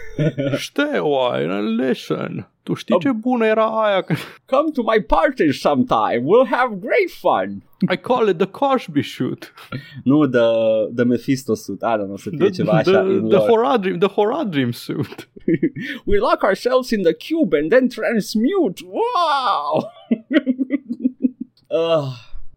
Știu, listen. Tu știi ce bună era aia? Come to my party sometime, we'll have great fun. I call it the Cosby shoot. nu, the, the Mephisto suit, I don't know, să fie ceva așa. The, the, Horadrim, the Horadrim suit. We lock ourselves in the cube and then transmute. Wow! uh,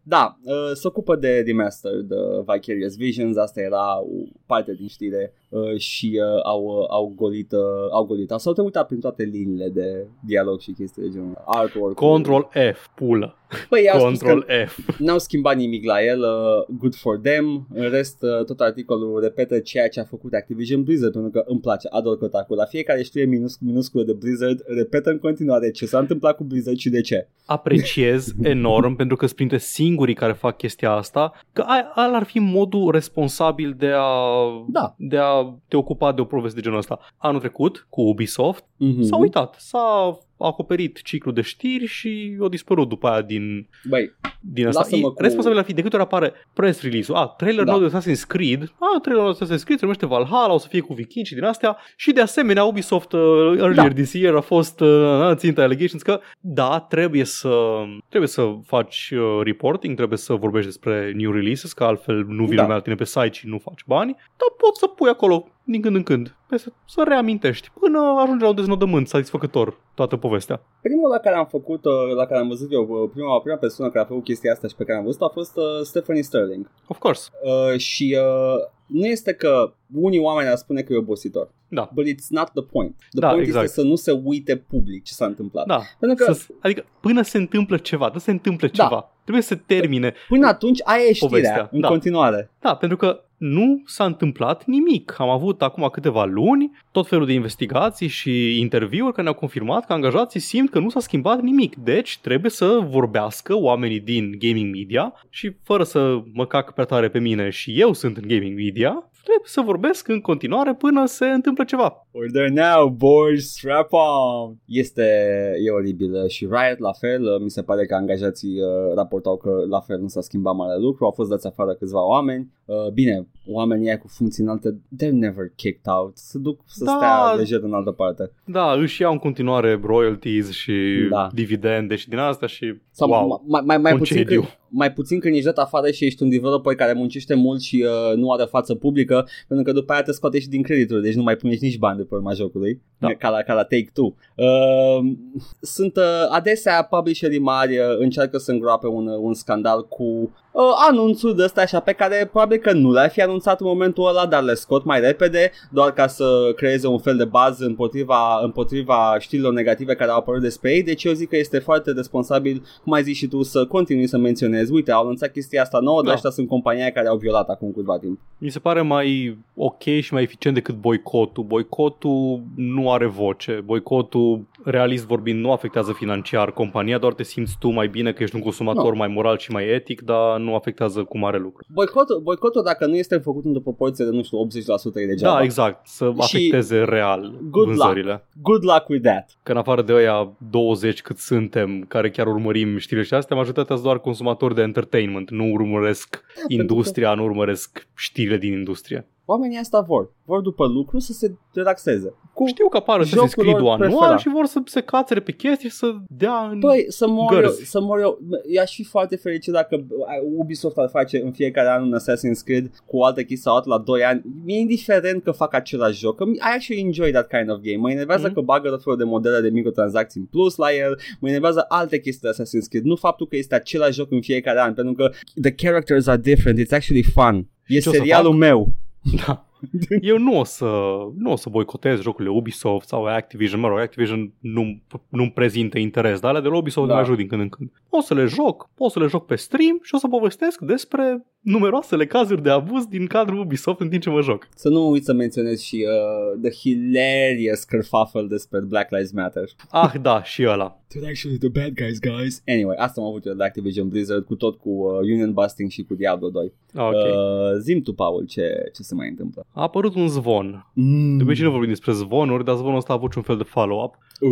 da, uh, se ocupă de Remastered uh, Vicarious Visions, asta era o parte din știre. uh, și uh, au, uh, au golit, uh, au golit. S-au uitat prin toate liniile de dialog și chestii de genul. Artwork. Control F, pulă. Păi, Control F. N-au schimbat nimic la el, uh, good for them. În rest, uh, tot articolul repetă ceea ce a făcut Activision Blizzard, pentru că îmi place, ador Kotaku. La fiecare știre minus, minusculă de Blizzard, repetă în continuare ce s-a întâmplat cu Blizzard și de ce. Apreciez enorm, pentru că sunt printre singurii care fac chestia asta, că ăla ar fi modul responsabil de a, da. de a te ocupa de o poveste de genul ăsta. Anul trecut, cu Ubisoft, mm-hmm. s-a uitat, s-a acoperit ciclul de știri și a dispărut după aia din, Băi, din asta. E, cu... Responsabil ar fi de câte ori apare press release-ul. A, trailer da. nou de Assassin's Creed. A, trailerul de Assassin's Creed se numește Valhalla, o să fie cu viking și din astea. Și de asemenea Ubisoft uh, earlier da. this year a fost uh, ținta allegations că da, trebuie să trebuie să faci uh, reporting, trebuie să vorbești despre new releases, că altfel nu vine da. la tine pe site și nu faci bani, dar poți să pui acolo din când în când, să, să reamintești, până ajunge la un deznodământ satisfăcător toată povestea. Primul la care am făcut, uh, la care am văzut eu, uh, prima, prima persoană care a făcut chestia asta și pe care am văzut a fost uh, Stephanie Sterling. Of course. Uh, și uh, nu este că unii oameni ar spune că e obositor. Da. But it's not the point. The da, point exact. este să nu se uite public ce s-a întâmplat. Da. Pentru că, să, adică până se întâmplă ceva, nu se întâmplă Da. ceva. Trebuie să termine. Până atunci aia e știrea Povestea, în da. continuare. Da, pentru că nu s-a întâmplat nimic. Am avut acum câteva luni tot felul de investigații și interviuri care ne-au confirmat că angajații simt că nu s-a schimbat nimic. Deci trebuie să vorbească oamenii din gaming media și fără să mă cac prea tare pe mine și eu sunt în gaming media, trebuie să vorbesc în continuare până se întâmplă ceva. We're there now, boys, strap on! Este, e oribil și Riot la fel, mi se pare că angajații uh, raportau că la fel nu s-a schimbat mare lucru, au fost dați afară câțiva oameni. Uh, bine, oamenii aia cu funcții înalte, they're never kicked out, se duc să Da. stea lejer în altă parte. Da, își iau în continuare royalties și Da. dividende și din asta și Sau wow, mai, mai, mai, puțin concediu. Când, mai puțin când ești dat afară și ești un developer care muncește mult și uh, nu are față publică, pentru că după aia te scoate și din credituri, deci nu mai punești nici bani de pe urma jocului, Da. ca, la, ca la Take-Two. Uh, sunt uh, adesea publisherii mari uh, încearcă să îngroape un, uh, un scandal cu uh, anunțuri de astea așa pe care probabil că nu le-ar fi anunțat în momentul ăla, dar le scot mai repede doar ca să creeze un fel de bază împotriva, împotriva știrilor negative care au apărut despre ei, deci eu zic că este foarte responsabil, cum ai zis și tu, să continui să menționezi, uite, au anunțat chestia asta nouă, dar Da. ăștia sunt compania care au violat acum câtva timp. Mi se pare mai ok și mai eficient decât boicotul. Boicotul nu are voce. Boicotul, realist vorbind, nu afectează financiar compania, doar te simți tu mai bine că ești un consumator Nu. mai moral și mai etic, dar nu afectează cu mare lucru. Boicotul, boicotul dacă nu este făcut într-o proporție de, nu știu, 80% e degeaba. Da, exact. Să Și afecteze real good vânzările. Good luck with that. Că în afară de ăia 20 cât suntem, care chiar urmărim știrile și astea, majoritatea sunt doar consumatori de entertainment. Nu urmăresc industria, nu urmăresc știrile din industrie. Oamenii asta vor. Vor după lucru să se relaxeze. Cu Știu că apare să se Jocul scrie lor anual preferat. și vor să se cațere pe chestii și să dea în... Păi, să mor, eu, Gărzi. să mor eu, i-aș fi foarte fericit dacă Ubisoft ar face în fiecare an un Assassin's Creed cu o altă chestie sau altă la 2 ani. Mi-e indiferent că fac același joc, că I actually enjoy that kind of game. Mă enervează Mhm. că bagă tot felul de modele de microtransacții în plus la el, mă enervează alte chestii de Assassin's Creed, nu faptul că este același joc în fiecare an, pentru că the characters are different, it's actually fun. E ce o să serialul fac? meu. Da. Eu nu o să nu o să boicotez jocurile Ubisoft sau Activision, mă rog, Activision nu, nu-mi prezintă interes, dar alea de la Ubisoft Da. da. mă ajut din când în când. O să le joc, o să le joc pe stream și o să povestesc despre numeroasele cazuri de abuz din cadrul Ubisoft în timp ce mă joc. Să nu uit să menționez și uh, the hilarious kerfuffle despre Black Lives Matter. Ah, da, și ăla. They're actually the bad guys, guys. Anyway, asta am avut eu de Activision Blizzard cu tot cu uh, Union Busting și cu Diablo 2. Ah, Ok. Uh, zim tu, Paul, ce, ce se mai întâmplă. A apărut un zvon. Mm. De obicei nu vorbim despre zvonuri, dar zvonul ăsta a avut și un fel de follow-up. Uh.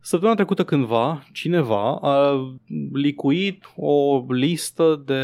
Săptămâna trecută cândva, cineva a licuit o listă de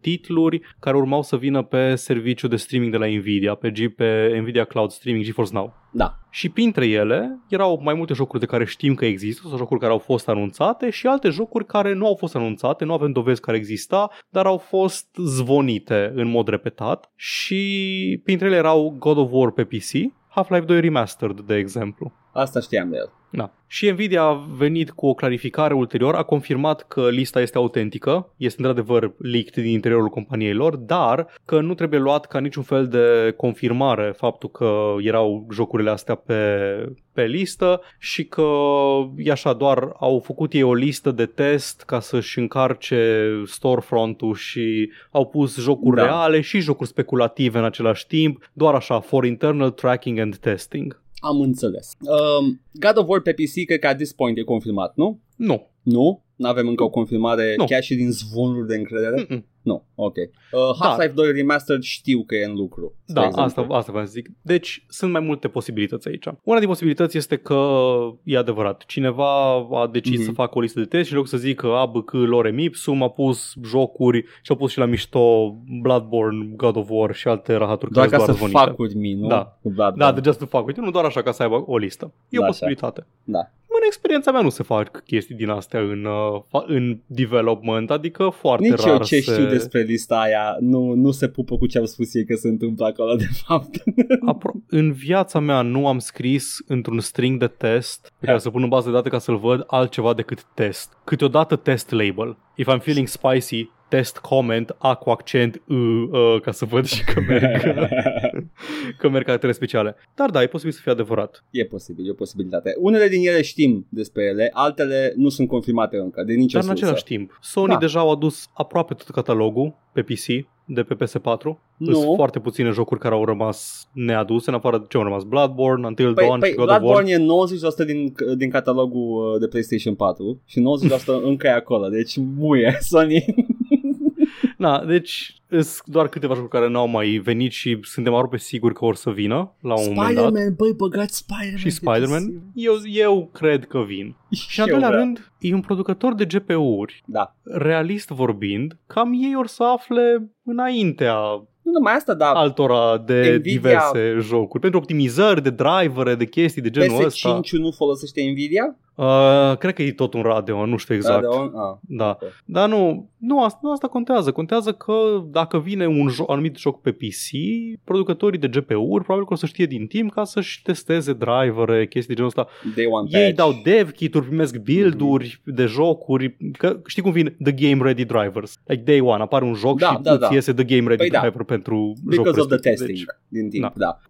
titluri care urmau să vină pe serviciul de streaming de la Nvidia, pe, G, pe Nvidia Cloud Streaming GeForce Now. Da. Și printre ele erau mai multe jocuri de care știm că există, sau jocuri care au fost anunțate și alte jocuri care nu au fost anunțate, nu avem dovezi care exista, dar au fost zvonite în mod repetat și printre ele erau God of War pe PC, Half-Life 2 Remastered, de exemplu. Asta știam de el. Da. Și Nvidia a venit cu o clarificare ulterior, a confirmat că lista este autentică, este într-adevăr leaked din interiorul companiei lor, dar că nu trebuie luat ca niciun fel de confirmare faptul că erau jocurile astea pe, pe listă și că e așa, doar au făcut ei o listă de test ca să-și încarce storefront-ul și au pus jocuri Da. reale și jocuri speculative în același timp, doar așa, for internal tracking and testing. Am înțeles. Um, God of War pe PC cred că at this point e confirmat, nu? Nu. Nu? Nu avem încă o confirmare Nu. chiar și din zvonuri de încredere? Mm-mm. Nu, ok. Uh, Half-Life 2 Remastered știu că e în lucru. spre Da, exemplu. asta, asta vreau să zic. Deci sunt mai multe posibilități aici. Una din posibilități este că e adevărat. Cineva a decis Mhm. să facă o listă de test și în loc să zică A, B, C, Lorem Ipsum, a pus jocuri și a pus și la mișto Bloodborne, God of War și alte rahaturi Doar care ca sunt să doar zvonite. fac with me, nu? Da. Cu Bloodborne. Da, de just to fuck with you, nu doar așa ca să aibă o listă. E Da, o așa. posibilitate. Da. În experiența mea nu se fac chestii din astea în, uh, fa- în development, adică foarte Nici rar eu ce se... știu despre lista aia nu, nu se pupă cu ce am spus ei că se întâmplă acolo de fapt. Apro- în viața mea nu am scris într-un string de test pe care să pun în bază de date ca să-l văd altceva decât test. Câteodată test label. If I'm feeling spicy, test comment, A cu accent, U, uh, ca să văd și că merg, că merg caractere speciale. Dar da, e posibil să fie adevărat. e posibil, e o posibilitate. Unele din ele știm despre ele, altele nu sunt confirmate încă, de nicio Dar în sursă. același timp, Sony Da. deja au adus aproape tot catalogul pe PC de pe PS4. Nu. Sunt foarte puține jocuri care au rămas neaduse, în afară de ce au rămas Bloodborne, Until Păi, Dawn păi și God of War. Bloodborne e 90% din, din catalogul uh, de PlayStation 4 și 90% încă e acolo, deci muie Sony. Da, deci sunt doar câteva jocuri care n-au mai venit și suntem aproape siguri că or să vină la un moment dat. Spider-Man, băi, băgați Spider-Man. Și pe Spider-Man, PC. eu, eu cred că vin. Și în al eu doilea vreau. rând, e un producător de GPU-uri. Da. Realist vorbind, cam ei or să afle înaintea Nu numai asta, dar altora de Nvidia- diverse jocuri. Pentru optimizări de drivere, de chestii de genul ăsta. PS5 nu folosește Nvidia? Uh, cred că e tot un Radeon, nu știu exact. Radeon? Ah, Da. ok. Dar nu, nu asta, nu asta contează. Contează că dacă vine un jo- anumit joc pe PC, producătorii de GPU-uri probabil că o să știe din timp ca să-și testeze drivere, chestii de genul ăsta. Day one Ei patch. dau dev kit-uri, primesc build-uri de jocuri, că știi cum vin the game ready drivers. Like day one, apare un joc Da, și da, îți da. iese the game ready Păi da. Driver pentru Because jocul of the respectiv. testing Deci, din timp, da. da.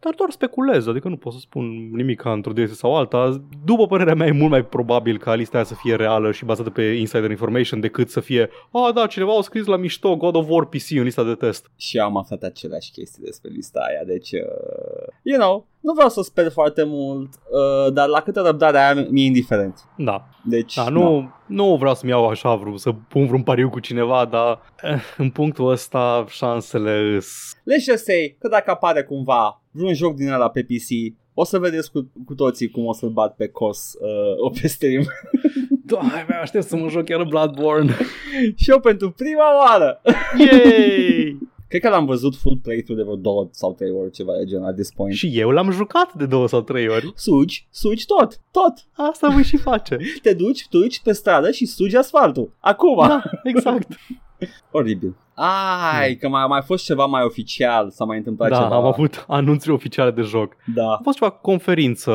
dar doar speculez, adică nu pot să spun nimic ca într-o direcție sau alta. După părerea mea e mult mai probabil ca lista aia să fie reală și bazată pe insider information decât să fie a, da, cineva a scris la mișto God of War PC în lista de test. Și eu am aflat aceleași chestii despre lista aia, deci, uh, you know, nu vreau să sper foarte mult, uh, dar la câtă răbdare am, mi-e indiferent. Da, Deci, da nu, nu vreau să-mi iau așa vreun, să pun vreun pariu cu cineva, dar eh, în punctul ăsta șansele îs... Let's just say că dacă apare cumva vreun joc din ăla pe PC, o să vedeți cu, cu toții cum o să-l bat pe cos uh, o pe stream. Doamne, mai aștept să mă joc chiar Bloodborne. și eu pentru prima oară. Yay! Cred că l-am văzut full playthrough de vreo două sau trei ori ceva de genul at this point. și eu l-am jucat de două sau trei ori. Sugi, sugi tot, tot. Asta voi și face. Te duci, tu duci pe stradă și sugi asfaltul. Acum. Da, exact. Oribil. Ai, că mai a mai fost ceva mai oficial, s-a mai întâmplat Da, ceva. am avut anunțuri oficiale de joc. Da. A fost ceva conferință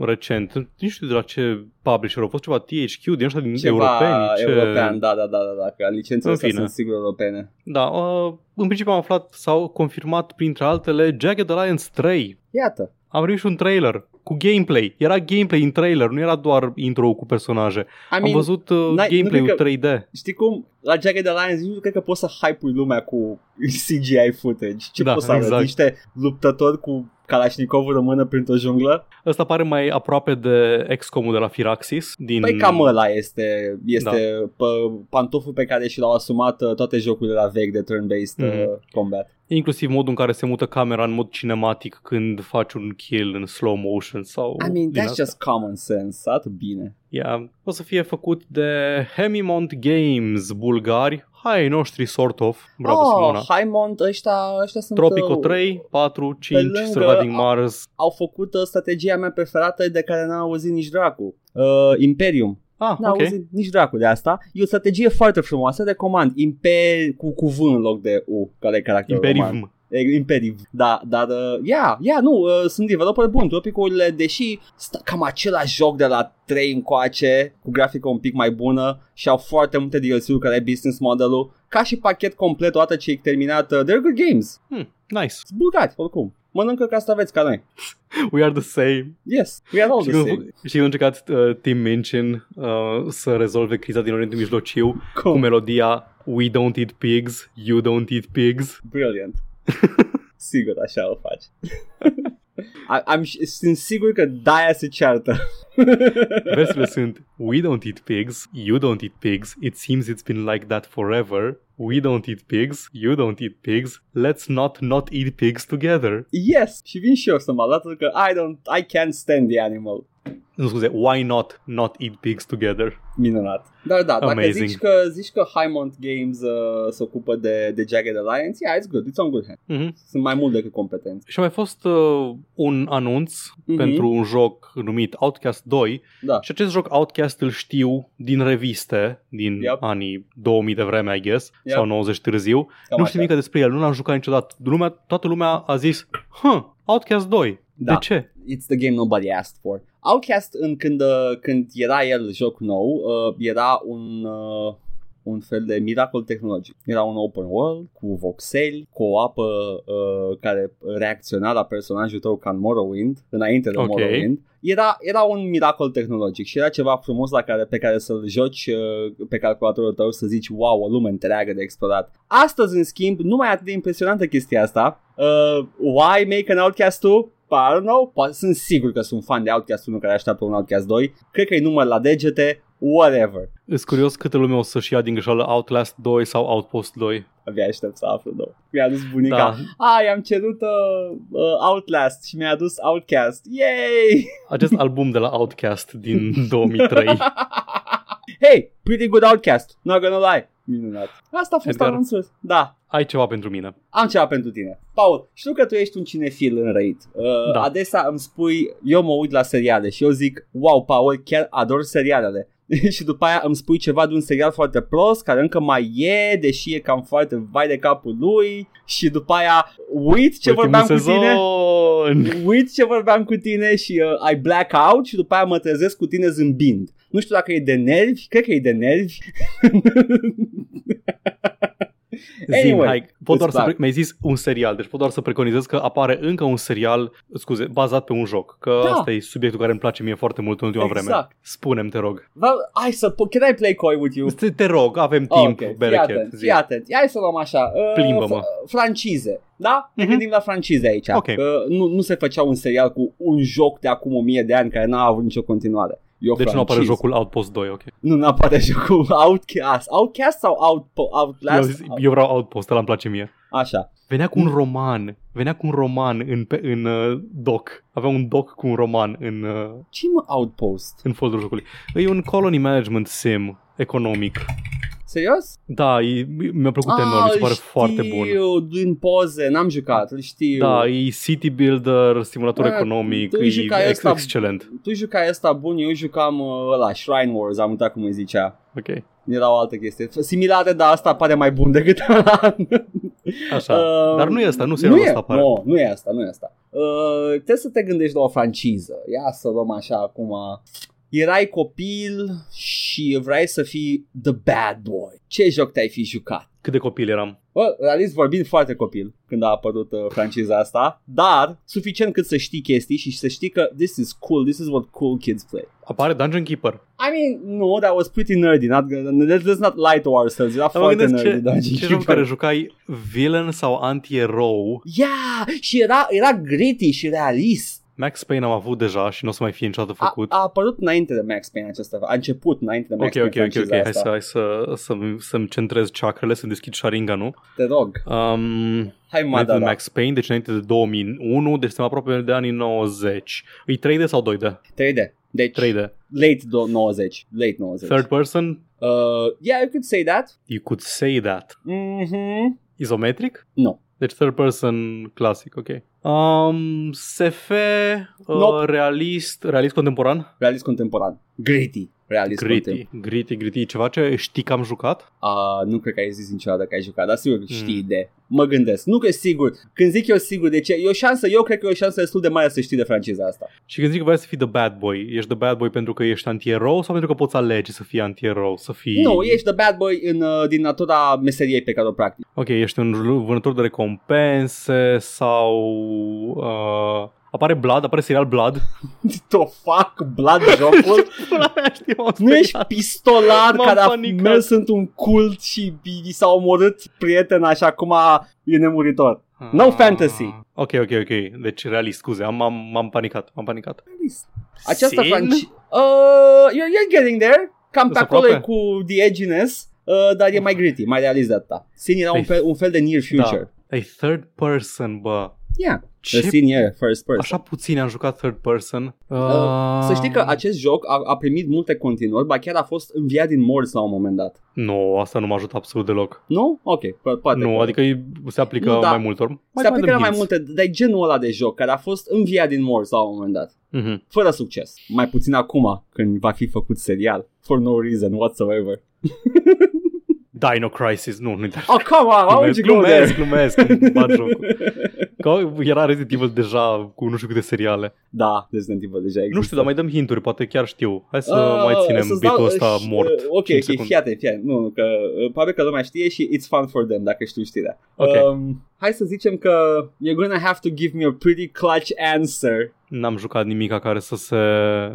recent, nu știu de la ce publisher, a fost ceva THQ din ăștia din Ceva europeni. Ce... european, da, da, da, da, da, că licențele În astea fine. sunt sigur europene. Da, uh, în principiu am aflat sau confirmat printre altele Jagged Alliance 3. Iată. Am primit și un trailer cu gameplay. Era gameplay în trailer, nu era doar intro cu personaje. I Am mean, văzut uh, n-ai- nu gameplay-ul cred 3D. știi cum? La Jagged Alliance nu cred că poți să hype lumea cu CGI footage. Ce Da, poți să arăți? exact. Niște luptători cu Kalashnikov în mână printr-o junglă? Ăsta pare mai aproape de XCOM-ul de la Firaxis. Din... Păi cam ăla este, este Da. p- pantoful pe care și l-au asumat uh, toate jocurile la vechi de turn-based uh, Mhm. combat. Inclusiv modul în care se mută camera în mod cinematic când faci un kill în slow motion sau... I mean, din that's asta. just common sense, atât bine. Yeah. O să fie făcut de Hemimont Games, bulgari, hai noștri sort of. Bravo, oh, Simona. Highmont, ăștia, ăștia sunt... Tropico uh, 3, 4, 5, lângă- Surviving Mars. Au făcut uh, strategia mea preferată de care n-am auzit nici dracu. Uh, Imperium. Ah, N-am ok. auzit nici dracu de asta. E o strategie foarte frumoasă, recomand. Imper cu cuvânt în loc de U, care e caracterul roman. Imperium. E, Imperiv. Da, dar, uh, yeah, yeah, nu, uh, sunt developer buni. Tropicurile, deși stă cam același joc de la 3 încoace, cu grafică un pic mai bună și au foarte multe DLC-uri care ai business model-ul, ca și pachet complet odată ce e terminat, uh, they're good games. Hmm, nice. Sunt bulgari, oricum. Mănâncă castraveți ca noi. We are the same. Yes, we are all Și the same. când, și când a încercat uh, Tim Minchin uh, să rezolve criza din Orientul Mijlociu cu Cum? melodia We don't eat pigs, you don't eat pigs. Brilliant. sigur așa o faci. Și- I'm, sunt sigur că de-aia se ceartă. Versurile sunt We don't eat pigs, you don't eat pigs, it seems it's been like that forever. We don't eat pigs, you don't eat pigs, let's not not eat pigs together. Yes, și vin și eu să mă alătur că I don't, I can't stand the animal. Nu scuze, why not not eat pigs together? Minunat. Dar da, dacă Amazing. zici că, zici că Highmont Games uh, se ocupă de, de Jagged Alliance, yeah, it's good, it's on good hand. Mhm. Sunt mai mult decât competenți. Și a mai fost uh, un anunț Mhm. pentru un joc numit Outcast 2 Da. și acest joc Outcast îl știu din reviste, din Yep. anii 2000 de vreme, I guess, Yep. sau 90 târziu. Cam nu așa. știu nimic despre el, nu l-am jucat niciodată. Lumea, toată lumea a zis, huh, Outcast 2. Da. De ce? It's the game nobody asked for. Outcast, în, când, uh, când era el joc nou, uh, era un, uh, un fel de miracol tehnologic. Era un open world cu voxeli, cu o apă uh, care reacționa la personajul tău ca în Morrowind, înainte de Ok. Morrowind. Era, era un miracol tehnologic și era ceva frumos la care, pe care să-l joci uh, pe calculatorul tău să zici wow, o lume întreagă de explorat. Astăzi, în schimb, nu mai e atât de impresionantă chestia asta. Uh, why make an Outcast 2? I don't know, poate sunt sigur că sunt fan de Outcast 1 care așteaptă un Outcast 2. Cred că e număr la degete, whatever. Îs curios câte lume o să-și ia din greșeală Outlast 2 sau Outpost 2. Abia aștept să aflu, două. Mi-a adus bunica. Da. Ah, i-am cerut uh, uh, Outlast și mi-a adus Outcast. Yay! Acest album de la Outcast din 2003. hey, pretty good Outcast, not gonna lie. Minunat. Asta a fost Edgar? anunțul. Da, Ai ceva pentru mine. am ceva pentru tine. Paul, știu că tu ești un cinefil înrăit. Uh, Da. Adesea îmi spui, eu mă uit la seriale și eu zic, wow, Paul, chiar ador serialele. și după aia îmi spui ceva de un serial foarte prost care încă mai e, deși e cam foarte vai de capul lui și după aia uit ce Ultimul vorbeam cu tine sezon! uit ce vorbeam cu tine și uh, ai black out și după aia mă trezesc cu tine zâmbind. Nu știu dacă e de nervi, cred că e de nervi. Zim, Anyway, hai, pot doar îți să plac. pre- mi-ai zis un serial, deci pot doar să preconizez că apare încă un serial, scuze, bazat pe un joc, că Da. asta e subiectul care îmi place mie foarte mult în ultima vreme. Exact. Spune-mi, te rog. Well, hai să, po- can I play coy with you? Te, te rog, avem Oh, timp, ok, fii Berechet. atent, zi. fii atent. Hai să luăm așa. Uh, Plimbă-mă. f- francize. Da? Ne Mhm. gândim la francize aici. Ok. Uh, nu, nu se făcea un serial cu un joc de acum o mie de ani care n-a avut nicio continuare. E o Deci nu apare franciză. jocul Outpost 2, ok. Nu, nu apare jocul Outcast. Outcast sau Outpo- Eu, Outlast? zis- eu vreau Outpost, ăla îmi place mie. Așa. Venea cu un roman, venea cu un roman în, pe, în uh, doc. Avea un doc cu un roman în, uh, ce mă Outpost? în folderul jocului. E un colony management sim economic. Serios? Da, e, mi-a plăcut enorm, mi se îl pare foarte bun. știu, din poze, n-am jucat, îl știu. Da, e city builder, simulator Da, economic, tu e jucai ex- ăsta- excelent. Tu jucai asta bun, eu jucam uh, ăla, Shrine Wars, am uitat cum îi zicea. Ok, Era o altă chestie. Similare, dar asta pare mai bun decât ăla. așa. Uh, Dar nu e asta, nu nu serialul e, ăsta apare. nu, nu e asta, nu e asta. Uh, trebuie să te gândești la o franciză. Ia să luăm așa acum. Erai copil și vrei să fii the bad boy. Ce joc te-ai fi jucat? Cât de copil eram. Bă, realist vorbind foarte copil când a apărut uh, franciza asta, dar suficient cât să știi chestii și să știi că this is cool, this is what cool kids play. Apare Dungeon Keeper. I mean, no, that was pretty nerdy. Not, let's, let's not lie to ourselves. Era Dar mă foarte gândesc nerdy. ce, Dungeon ce joc Keeper. în care jucai villain sau anti-erou. Yeah, și era, era gritty și realist. Max Payne am avut deja și nu o să mai fie niciodată A, făcut. a apărut înainte de Max Payne acesta, a început înainte de Max Ok, ok, Payne ok, ok. franciza Hai asta. să, hai să, să, să-mi centrez chakrele, să deschid Sharingan-ul. Te rog. Um, Hai, mă, înainte da, de da. Max Payne, deci înainte de 2001, deci suntem aproape de anii 90. E 3D sau 2D? 3D. Deci, 3D. late do- 90. Late 90. Third person? Uh, yeah, you could say that. You could say that. Mhm. Isometric? Nu. Deci third person classic, ok. Um, SF, uh, Nope. realist, realist contemporan? Realist contemporan. Gritty. Realist contemporan. Gritty, gritty, gritty, ceva ce știi că am jucat? Uh, nu cred că ai zis niciodată că ai jucat, dar sigur știi Mm. de. Mă gândesc. Nu că sigur. Când zic eu sigur, de ce? E o șansă, eu cred că e o șansă destul de mare să știi de franciza asta. Și când zic că vrei să fii the bad boy, ești the bad boy pentru că ești anti-erou sau pentru că poți alege să fii anti-erou, să fii... Nu, ești the bad boy în, uh, din natura meseriei pe care o practici. Ok, ești un vânător de recompense sau... Uh, apare Blood, apare serial Blood. To fuck, blood jocul? Pula mea, știu, m-am nu ești speriat. pistolar M-am care a panicat. mers într-un cult și i s-a omorât prietena și acum e nemuritor. No Ah, fantasy. Ok, ok, ok. Deci realist, scuze, am, am, m-am panicat, m-am panicat. Această Sin? franci... Uh, you're, you're getting there. Cam pe Sunt acolo e aproape. cu the edginess, uh, dar e mai gritty, mai realist de atâta. Sin era un Păi, fel, un fel de near future. Da. E third person, bă. Yeah, Ce the Sin e first person. Așa puțin am jucat third person. Uh, Uh, să știi că acest joc a, a primit multe continuări, ba chiar a fost înviat din morți la un moment dat. Nu, asta nu m-a ajutat absolut deloc. Nu? Ok, po- poate. nu, că- adică e- se aplică Nu, da. mai multor. Mai se aplică la dăm mai hints. multe, dar e genul ăla de joc care a fost înviat din morți la un moment dat. Mhm. Fără succes. Mai puțin acum, când va fi făcut serial. For no reason whatsoever. Dino Crisis, nu, nu Oh, come on, why would glumesc, you go there? glumesc, glumesc, bat jocul. Că era Resident Evil deja cu nu știu câte seriale. Da, Resident Evil deja există. Nu știu, dar mai dăm hinturi, poate chiar știu. Hai să Ah, mai ținem să-ți bitul dau- ăsta și- mort. uh, Ok, 5 ok, secunde. fii atent, fii atent. Nu, nu, că uh, probabil că lumea știe și it's fun for them dacă știu știrea. Ok. Um, hai să zicem că you're gonna have to give me a pretty clutch answer. N-am jucat nimica care să se,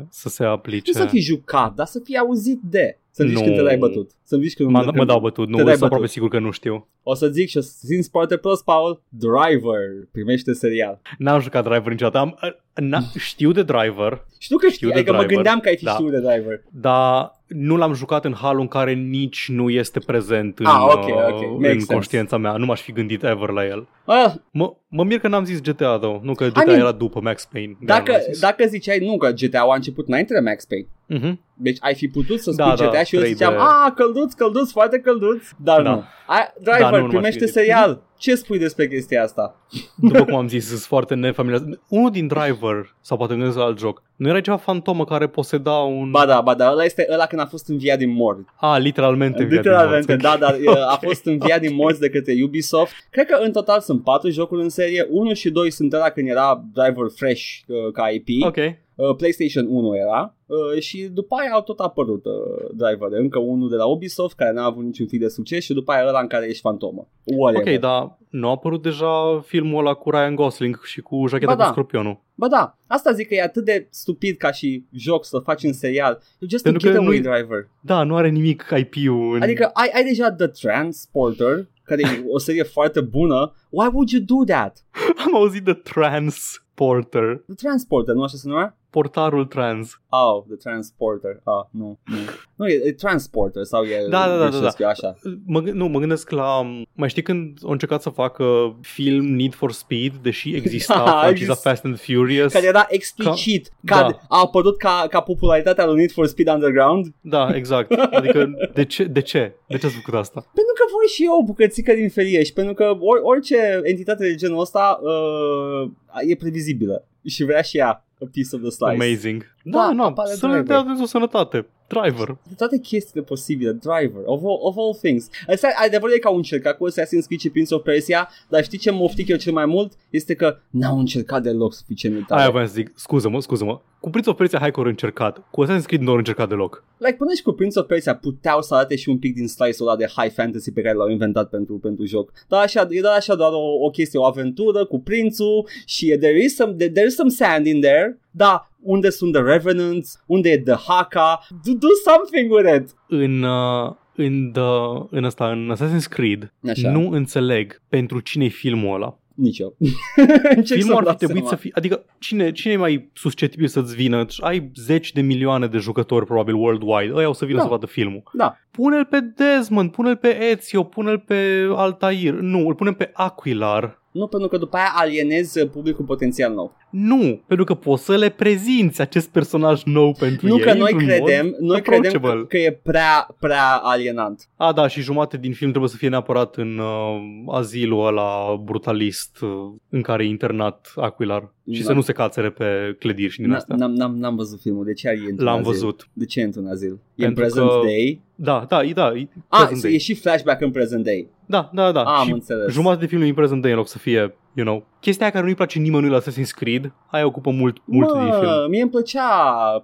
să se aplice. Nu să fii jucat, dar să fii auzit de. Să zici Nu. când te dai bătut. Să zici când Mă, când- mă dau bătut, nu, te dai sunt aproape bătut. sigur că nu știu. O să zic și o să simți foarte prost, Paul. Driver primește serial. N-am jucat Driver niciodată. Am, n știu de Driver, Știu că știi, Știu de adică mă Driver. gândeam că ai fi Da. știut de Driver. dar nu l-am jucat în halul în care nici nu este prezent în, Ah, ok, uh, ok, în makes sense. conștiința mea. Nu m-aș fi gândit ever la el. Ah, Mă, mă mir că n-am zis GTA, though. Nu că GTA mean, era după Max Payne. de-aia dacă, n-am zis. dacă ziceai nu că GTA a început înainte de Max Payne, Mhm. Deci ai fi putut să spui Da, GTA da, și eu 3D. ziceam, a, călduț, călduț, foarte călduț, dar Da. nu. A, Driver Da, nu, nu m-aș primește gândit. serial. Ce spui despre chestia asta? După cum am zis, sunt foarte nefamiliar. Unul din Driver, sau poate gândesc la alt joc, nu era ceva fantomă care poseda un... Ba da, ba da, ăla este ăla când a fost înviat din morți. A, literalmente. înviat din Literalmente, morți. da, dar e, a fost înviat din morți de către Ubisoft. Cred că în total sunt patru jocuri în serie. 1 și 2 sunt ăla când era Driver Fresh uh, ca IP. Ok. Uh, PlayStation 1 era uh, și după aia au tot apărut uh, Driver. Încă unul de la Ubisoft care n-a avut niciun tip de succes și după aia ăla în care ești fantomă. Whatever. Ok, dar nu a apărut deja filmul ăla cu Ryan Gosling și cu jacheta Ba da. cu scorpionul. Ba da, asta zic că e atât de stupid ca și joc să faci în serial. You just a Pentru că getaway nu-i- driver. Da, nu are nimic IP-ul în... Adică ai, ai deja The Transporter, care e o serie foarte bună. Why would you do that? Am auzit de Transporter. The Transporter, nu așa se numea? Portarul trans. Oh, The Transporter. Ah, nu, nu. Nu, e, e Transporter sau e Da, da, da, da, greșesc eu așa. Mă, gând- nu, mă gândesc la... Mai știi când au încercat să facă film Need for Speed, deși exista Da, franciza exist- Fast and Furious? Care era explicit, ca, da. a apărut ca, ca popularitatea lui Need for Speed Underground. Da, exact. Adică, de ce? De ce? De ce ați făcut asta? Pentru că voi și eu o bucățică din ferie și pentru că or, orice entitate de genul ăsta uh, e previzibilă și vrea și ea a piece of the slice. Amazing. Da, Da, nu, apare să ne driver. dea Dumnezeu sănătate. Driver. De toate chestiile posibile, Driver, of all, of all things. Asta, adevărul e că au încercat cu Assassin's Creed și Prince of Persia, dar știi ce mă oftic eu cel mai mult? Este că n-au încercat deloc suficient de tare. Aia voiam să zic, scuză-mă, scuză-mă. Cu Prince of Persia, hai că au încercat. Cu Assassin's Creed nu au încercat deloc. Like, până și cu Prince of Persia puteau să arate și un pic din slice-ul ăla de high fantasy pe care l-au inventat pentru, pentru joc. Dar așa, e doar așa doar o, o chestie, o aventură cu prințul și there is some, there, there is some sand in there, da, unde sunt The Revenants, unde e The Haka, do, do something with it. În, uh, în, the, în, asta, în Assassin's Creed Așa. nu înțeleg pentru cine e filmul ăla. Nici eu. Încerc Filmul ar să-mi fi dau trebuit seama. să fie... Adică cine, cine e mai susceptibil să-ți vină? Ai zeci de milioane de jucători probabil worldwide. Ăia o să vină Da. să vadă filmul. Da. Pune-l pe Desmond, pune-l pe Ezio, pune-l pe Altair. Nu, îl punem pe Aquilar. Nu, pentru că după aia alienezi uh, publicul potențial nou. Nu, pentru că poți să le prezinți acest personaj nou pentru nu ei. că noi într-un credem, mod noi credem că, approachable. că e prea, prea alienant. A, da, și jumate din film trebuie să fie neapărat în uh, azilul ăla brutalist uh, în care e internat Aquilar și Da. să nu se cațere pe clădiri și din N- astea. N-am, n-am, n-am văzut filmul, de ce ar e într-un L-am azil? văzut. De ce e într-un azil? E în Pentru present că- day? Da, da, e, da, e Ah, present e day. și flashback în present day. Da, da, da. Ah, am și înțeles. jumătate de film e în present day în loc să fie, you know, chestia aia care nu-i place nimănui la Assassin's Creed, aia ocupă mult, mult din film. Mă, mie îmi plăcea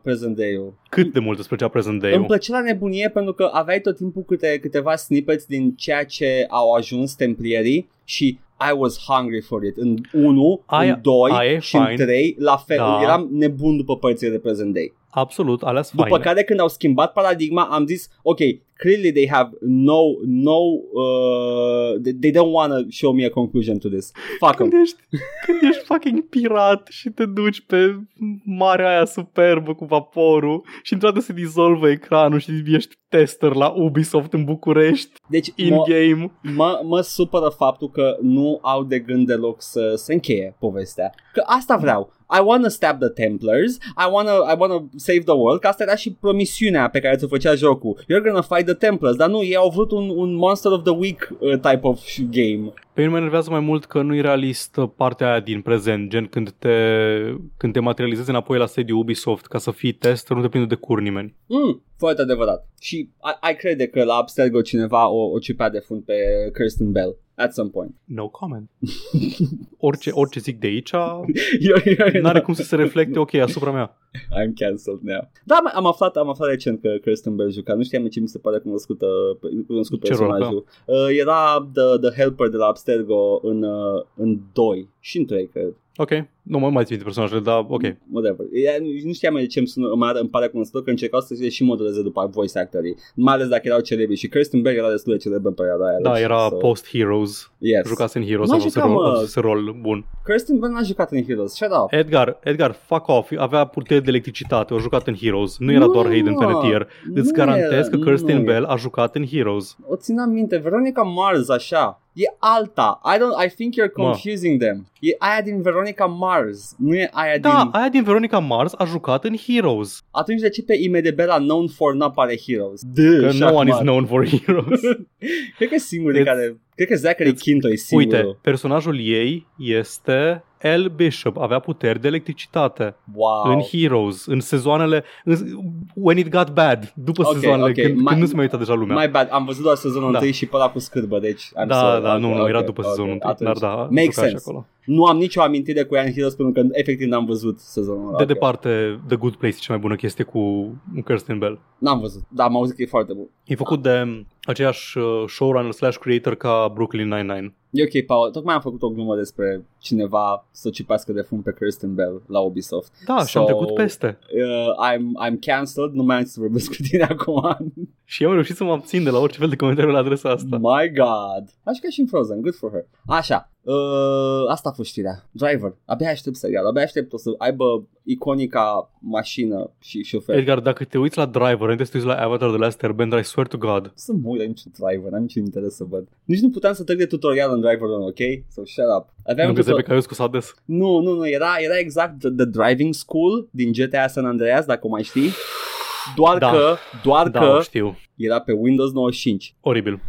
present day-ul. Cât de mult îți plăcea present Îmi day-ul? plăcea la nebunie pentru că aveai tot timpul câte, câteva snippets din ceea ce au ajuns templierii și I was hungry for it. În 1, Aia- în 2 aia e și în fine. 3, la fel. Da. Eram nebun după părțile de present day. Absolut, alea sunt După faine. care când au schimbat paradigma am zis, ok, clearly they have no, no, uh, they, they don't want to show me a conclusion to this. Fuck 'em. Când ești, când ești fucking pirat și te duci pe marea aia superbă cu vaporul și într-adevăr se dizolvă ecranul și ești tester la Ubisoft în București, Deci mă, in-game. mă, mă supără faptul că nu au de gând deloc să se încheie povestea. Că asta vreau. I wanna stab the Templars, I wanna, I wanna save the world, că asta era și promisiunea pe care ți-o făcea jocul. You're gonna fight the Templars, dar nu, ei au vrut un, un Monster of the Week uh, type of game. Pe mine mă enervează mai mult că nu e realistă partea aia din prezent, gen când te, când te materializezi înapoi la sediul Ubisoft ca să fii tester, nu te prinde de cur nimeni. Mm, foarte adevărat. Și ai crede că la Abstergo cineva o, o cipea de fund pe Kirsten Bell at some point. No comment. Orice, orice zic de aici Eu- eu- n-are cum să se reflecte ok asupra mea. I'm cancelled now. Da, mă, am aflat, am aflat recent că Kirsten Bell juca. Nu știam ce mi se pare cunoscută, cunoscut Ce rol personajul. Uh, era the, the helper de la Abstergo în, uh, în 2 și în 3, cred. Ok, nu mă mai țin de personajele, dar ok. Whatever. Ea, nu știam de ce îmi, sună, îmi, are- îmi pare cunoscută că încercau să se și modeleze după voice actorii. Mai ales dacă erau celebri. Și Kirsten Bell era destul de celebră în perioada aia. Da, deci, era so- post-Heroes. Yes. Jucase în Heroes, N-a a fost jucat, rol, mă. a fost rol bun. Kirsten Bell n-a jucat în Heroes. Shut up. Edgar, Edgar, fuck off, avea puteri de electricitate, a jucat în Heroes, nu era doar Hayden mă, Panettiere. Îți nu garantez era, că Kirsten nu Bell a jucat în Heroes. O țin minte, Veronica Mars așa. E alta. I don't I think you're Mă. confusing them. E aia din Veronica Mars. Nu e aia Da, din aia din Veronica Mars a jucat în Heroes. Atunci de ce pe IMDb la known for nu apare Heroes? Că Dă, no one is known for Heroes. Cred că e singurul It's- care Cred că Zachary Quinto e singurul. Uite, personajul ei este El Bishop, avea puteri de electricitate wow. în Heroes, în sezoanele în, When It Got Bad, după Ok, sezoanele, ok. când, Mai- când nu se mai uita deja lumea. My bad, am văzut doar sezonul Da. 1 și pe ăla cu scârbă, deci I'm da, sorry. da, Ok, nu, nu, era ok, după ok, sezonul 1, atunci. dar da, Makes juca și sense. acolo. Nu am nicio amintire cu ea în Heroes pentru că efectiv n-am văzut sezonul ăla. De Ok. departe, The Good Place e cea mai bună chestie cu Kirsten Bell. N-am văzut, dar am auzit că e foarte bun. E făcut de aceeași uh, showrunner slash creator ca Brooklyn Nine-Nine. E ok, Paul, tocmai am făcut o glumă despre cineva să cipească de fund pe Kirsten Bell la Ubisoft. Da, și am So- trecut peste. Uh, I'm, I'm cancelled, nu mai am să vorbesc cu tine acum. Și eu am reușit să mă abțin de la orice fel de comentariu la adresa asta. My God. Așa ca și în Frozen, good for her. Așa, uh, asta a fost știrea. Driver, abia aștept serial, abia aștept o să aibă iconica mașină și șofer. Edgar, dacă te uiți la Driver, înainte să te uiți la Avatar The Last Airbender, I swear to God. Să mă uit la niciun driver, n-am niciun interes să văd. Nici nu puteam să trec de tutorial în Driver 1, ok? So shut up. Aveam Nu un găseai tutor- pe Caius cu Sades? Nu, nu, nu, era, era exact the, the Driving School din GTA San Andreas, dacă o mai știi. Doar Da. că, doar Da, că o știu. era pe Windows 95. Oribil.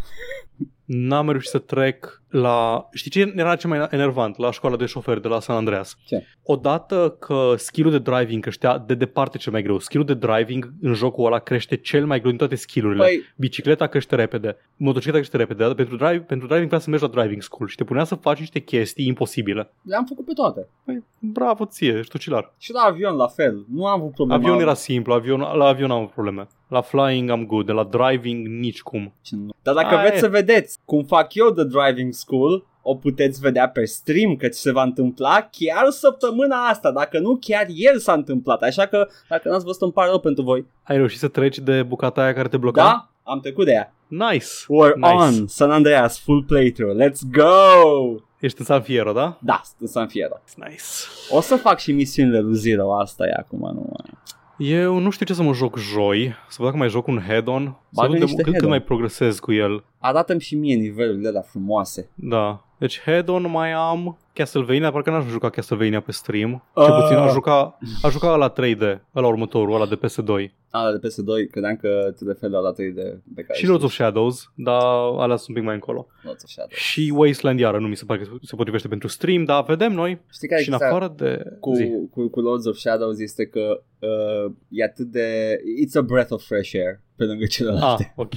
N-am reușit să trec la... Știi ce era cel mai enervant la școala de șofer de la San Andreas? Ce? Odată că skill-ul de driving creștea de departe cel mai greu. Skill-ul de driving în jocul ăla crește cel mai greu din toate skill-urile. Păi, Bicicleta crește repede, motocicleta crește repede, dar pentru, drive, pentru driving trebuia să mergi la driving school și te punea să faci niște chestii imposibile. le-am făcut pe toate. Păi, bravo ție, ești tocilar. Și la avion la fel, nu am avut probleme. Avion era simplu, avion, la avion am avut probleme. La flying am good, de la driving nici cum. Ce nu. Dar dacă Aia vreți e. să vedeți cum fac eu de driving school, o puteți vedea pe stream că ce se va întâmpla chiar săptămâna asta. Dacă nu, chiar ieri s-a întâmplat. Așa că dacă n-ați văzut, îmi pare rău pentru voi. Ai reușit să treci de bucata aia care te bloca? Da? Am trecut de ea. Nice! We're Nice. on San Andreas full playthrough. Let's go! Ești în San Fierro, da? Da, în San Fierro. Nice. O să fac și misiunile lui Zero, asta e acum, nu mai... Eu nu știu ce să mă joc joi, să văd dacă mai joc un head-on, să Bagă văd de, niște cât, cât head-on. mai progresez cu el. Arată-mi și mie nivelurile alea frumoase. Da. Deci head-on mai am Castlevania, parcă n-aș juca Castlevania pe stream. Cel Ah. puțin aș juca, aș juca la 3D, la următorul, ăla de PS2. A, de PS2, credeam că te referi la data de pe care Și Lords of Shadows, dar alea sunt un pic mai încolo. Lords of Shadow. Și Wasteland iară, nu mi se pare că se potrivește pentru stream, dar vedem noi. Știi care și în e chestia afară de... cu, Zi. cu, cu Lords of Shadows este că uh, e atât de... It's a breath of fresh air pe lângă Ah, celelalte. ok.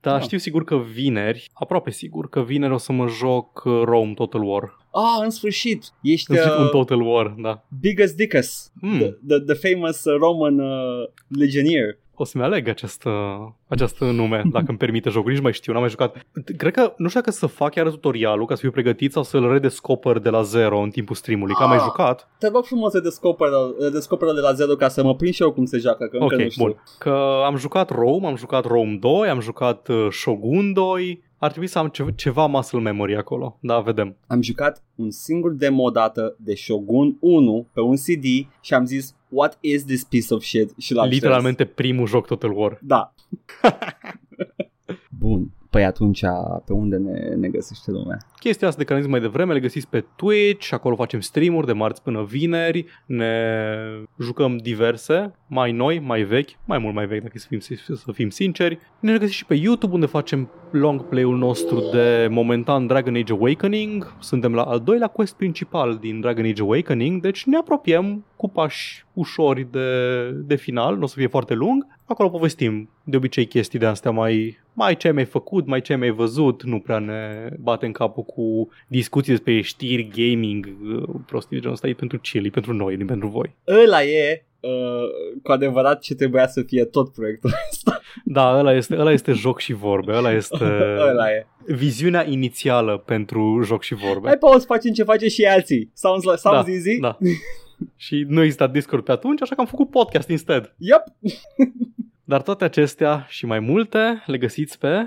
Dar știu sigur că vineri, aproape sigur că vineri o să mă joc uh, Rome Total War. Ah, în sfârșit! Ești În sfârșit un uh, Total War, da. Biggest Dickus, Hmm. the, the, the famous uh, Roman uh, legionnaire. O să-mi aleg acest, acest nume, dacă îmi permite jocul. Nici nu mai știu, n-am mai jucat. Cred că, nu știu dacă să fac chiar tutorialul ca să fiu pregătit sau să-l redescoper de la zero în timpul streamului, că am mai Ah. jucat. Te rog frumos să descoperă, descoperă de la zero ca să mă prind și eu cum se joacă, că încă Ok, nu știu. bun. Că am jucat Rome, am jucat Rome 2, am jucat uh, Shogun 2. Ar trebui să am ce- ceva muscle memory acolo. Da, vedem. Am jucat un singur demo odată de Shogun 1 pe un CD și am zis What is this piece of shit? Și l-am șters. Literalmente primul joc Total War. Da. Bun. Păi atunci, pe unde ne, ne găsește lumea? Chestia asta de care am zis mai devreme le găsiți pe Twitch, acolo facem streamuri de marți până vineri, ne jucăm diverse, mai noi, mai vechi, mai mult mai vechi dacă să fim, să fim sinceri. Ne găsiți și pe YouTube unde facem long play-ul nostru de momentan Dragon Age Awakening. Suntem la al doilea quest principal din Dragon Age Awakening, deci ne apropiem cu pași ușori de, de final, nu o să fie foarte lung. Acolo povestim de obicei chestii de astea mai, mai ce ai mai făcut, mai ce ai mai văzut, nu prea ne batem capul cu discuții despre știri, gaming, uh, prostii de genul ăsta, e pentru chill, e pentru noi, nu e pentru voi. Ăla e uh, cu adevărat ce trebuia să fie tot proiectul ăsta. Da, ăla este, ăla este joc și vorbe, ăla este Ăla e. viziunea inițială pentru joc și vorbe. Hai pauză, facem ce face și alții. Sounds, like, sounds da, easy? Da. și nu exista Discord pe atunci, așa că am făcut podcast instead. Yep. Dar toate acestea și mai multe le găsiți pe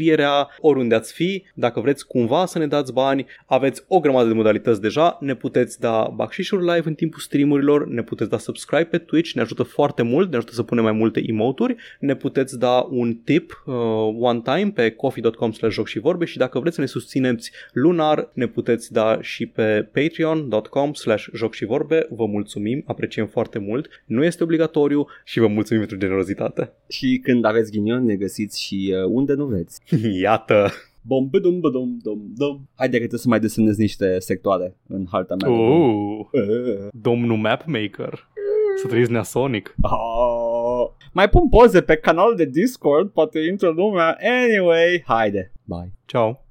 descrierea oriunde ați fi. Dacă vreți cumva să ne dați bani, aveți o grămadă de modalități deja. Ne puteți da bacșișuri live în timpul streamurilor, ne puteți da subscribe pe Twitch, ne ajută foarte mult, ne ajută să punem mai multe emoturi, ne puteți da un tip uh, one time pe coffee.com slash joc și vorbe și dacă vreți să ne susțineți lunar, ne puteți da și pe patreon.com slash joc și vorbe. Vă mulțumim, apreciem foarte mult. Nu este obligatoriu și vă mulțumim pentru generozitate. Și când aveți ghinion, ne găsiți și uh, unde nu vreți. Iată! Bom, bum, bum, dum, dum. Haide că trebuie să mai desenez niște sectoare în harta mea. Uh, Uh. domnul Mapmaker. Să trăiți neasonic. Oh. Mai pun poze pe canalul de Discord, poate intră lumea. Anyway, haide. Bye. Ciao!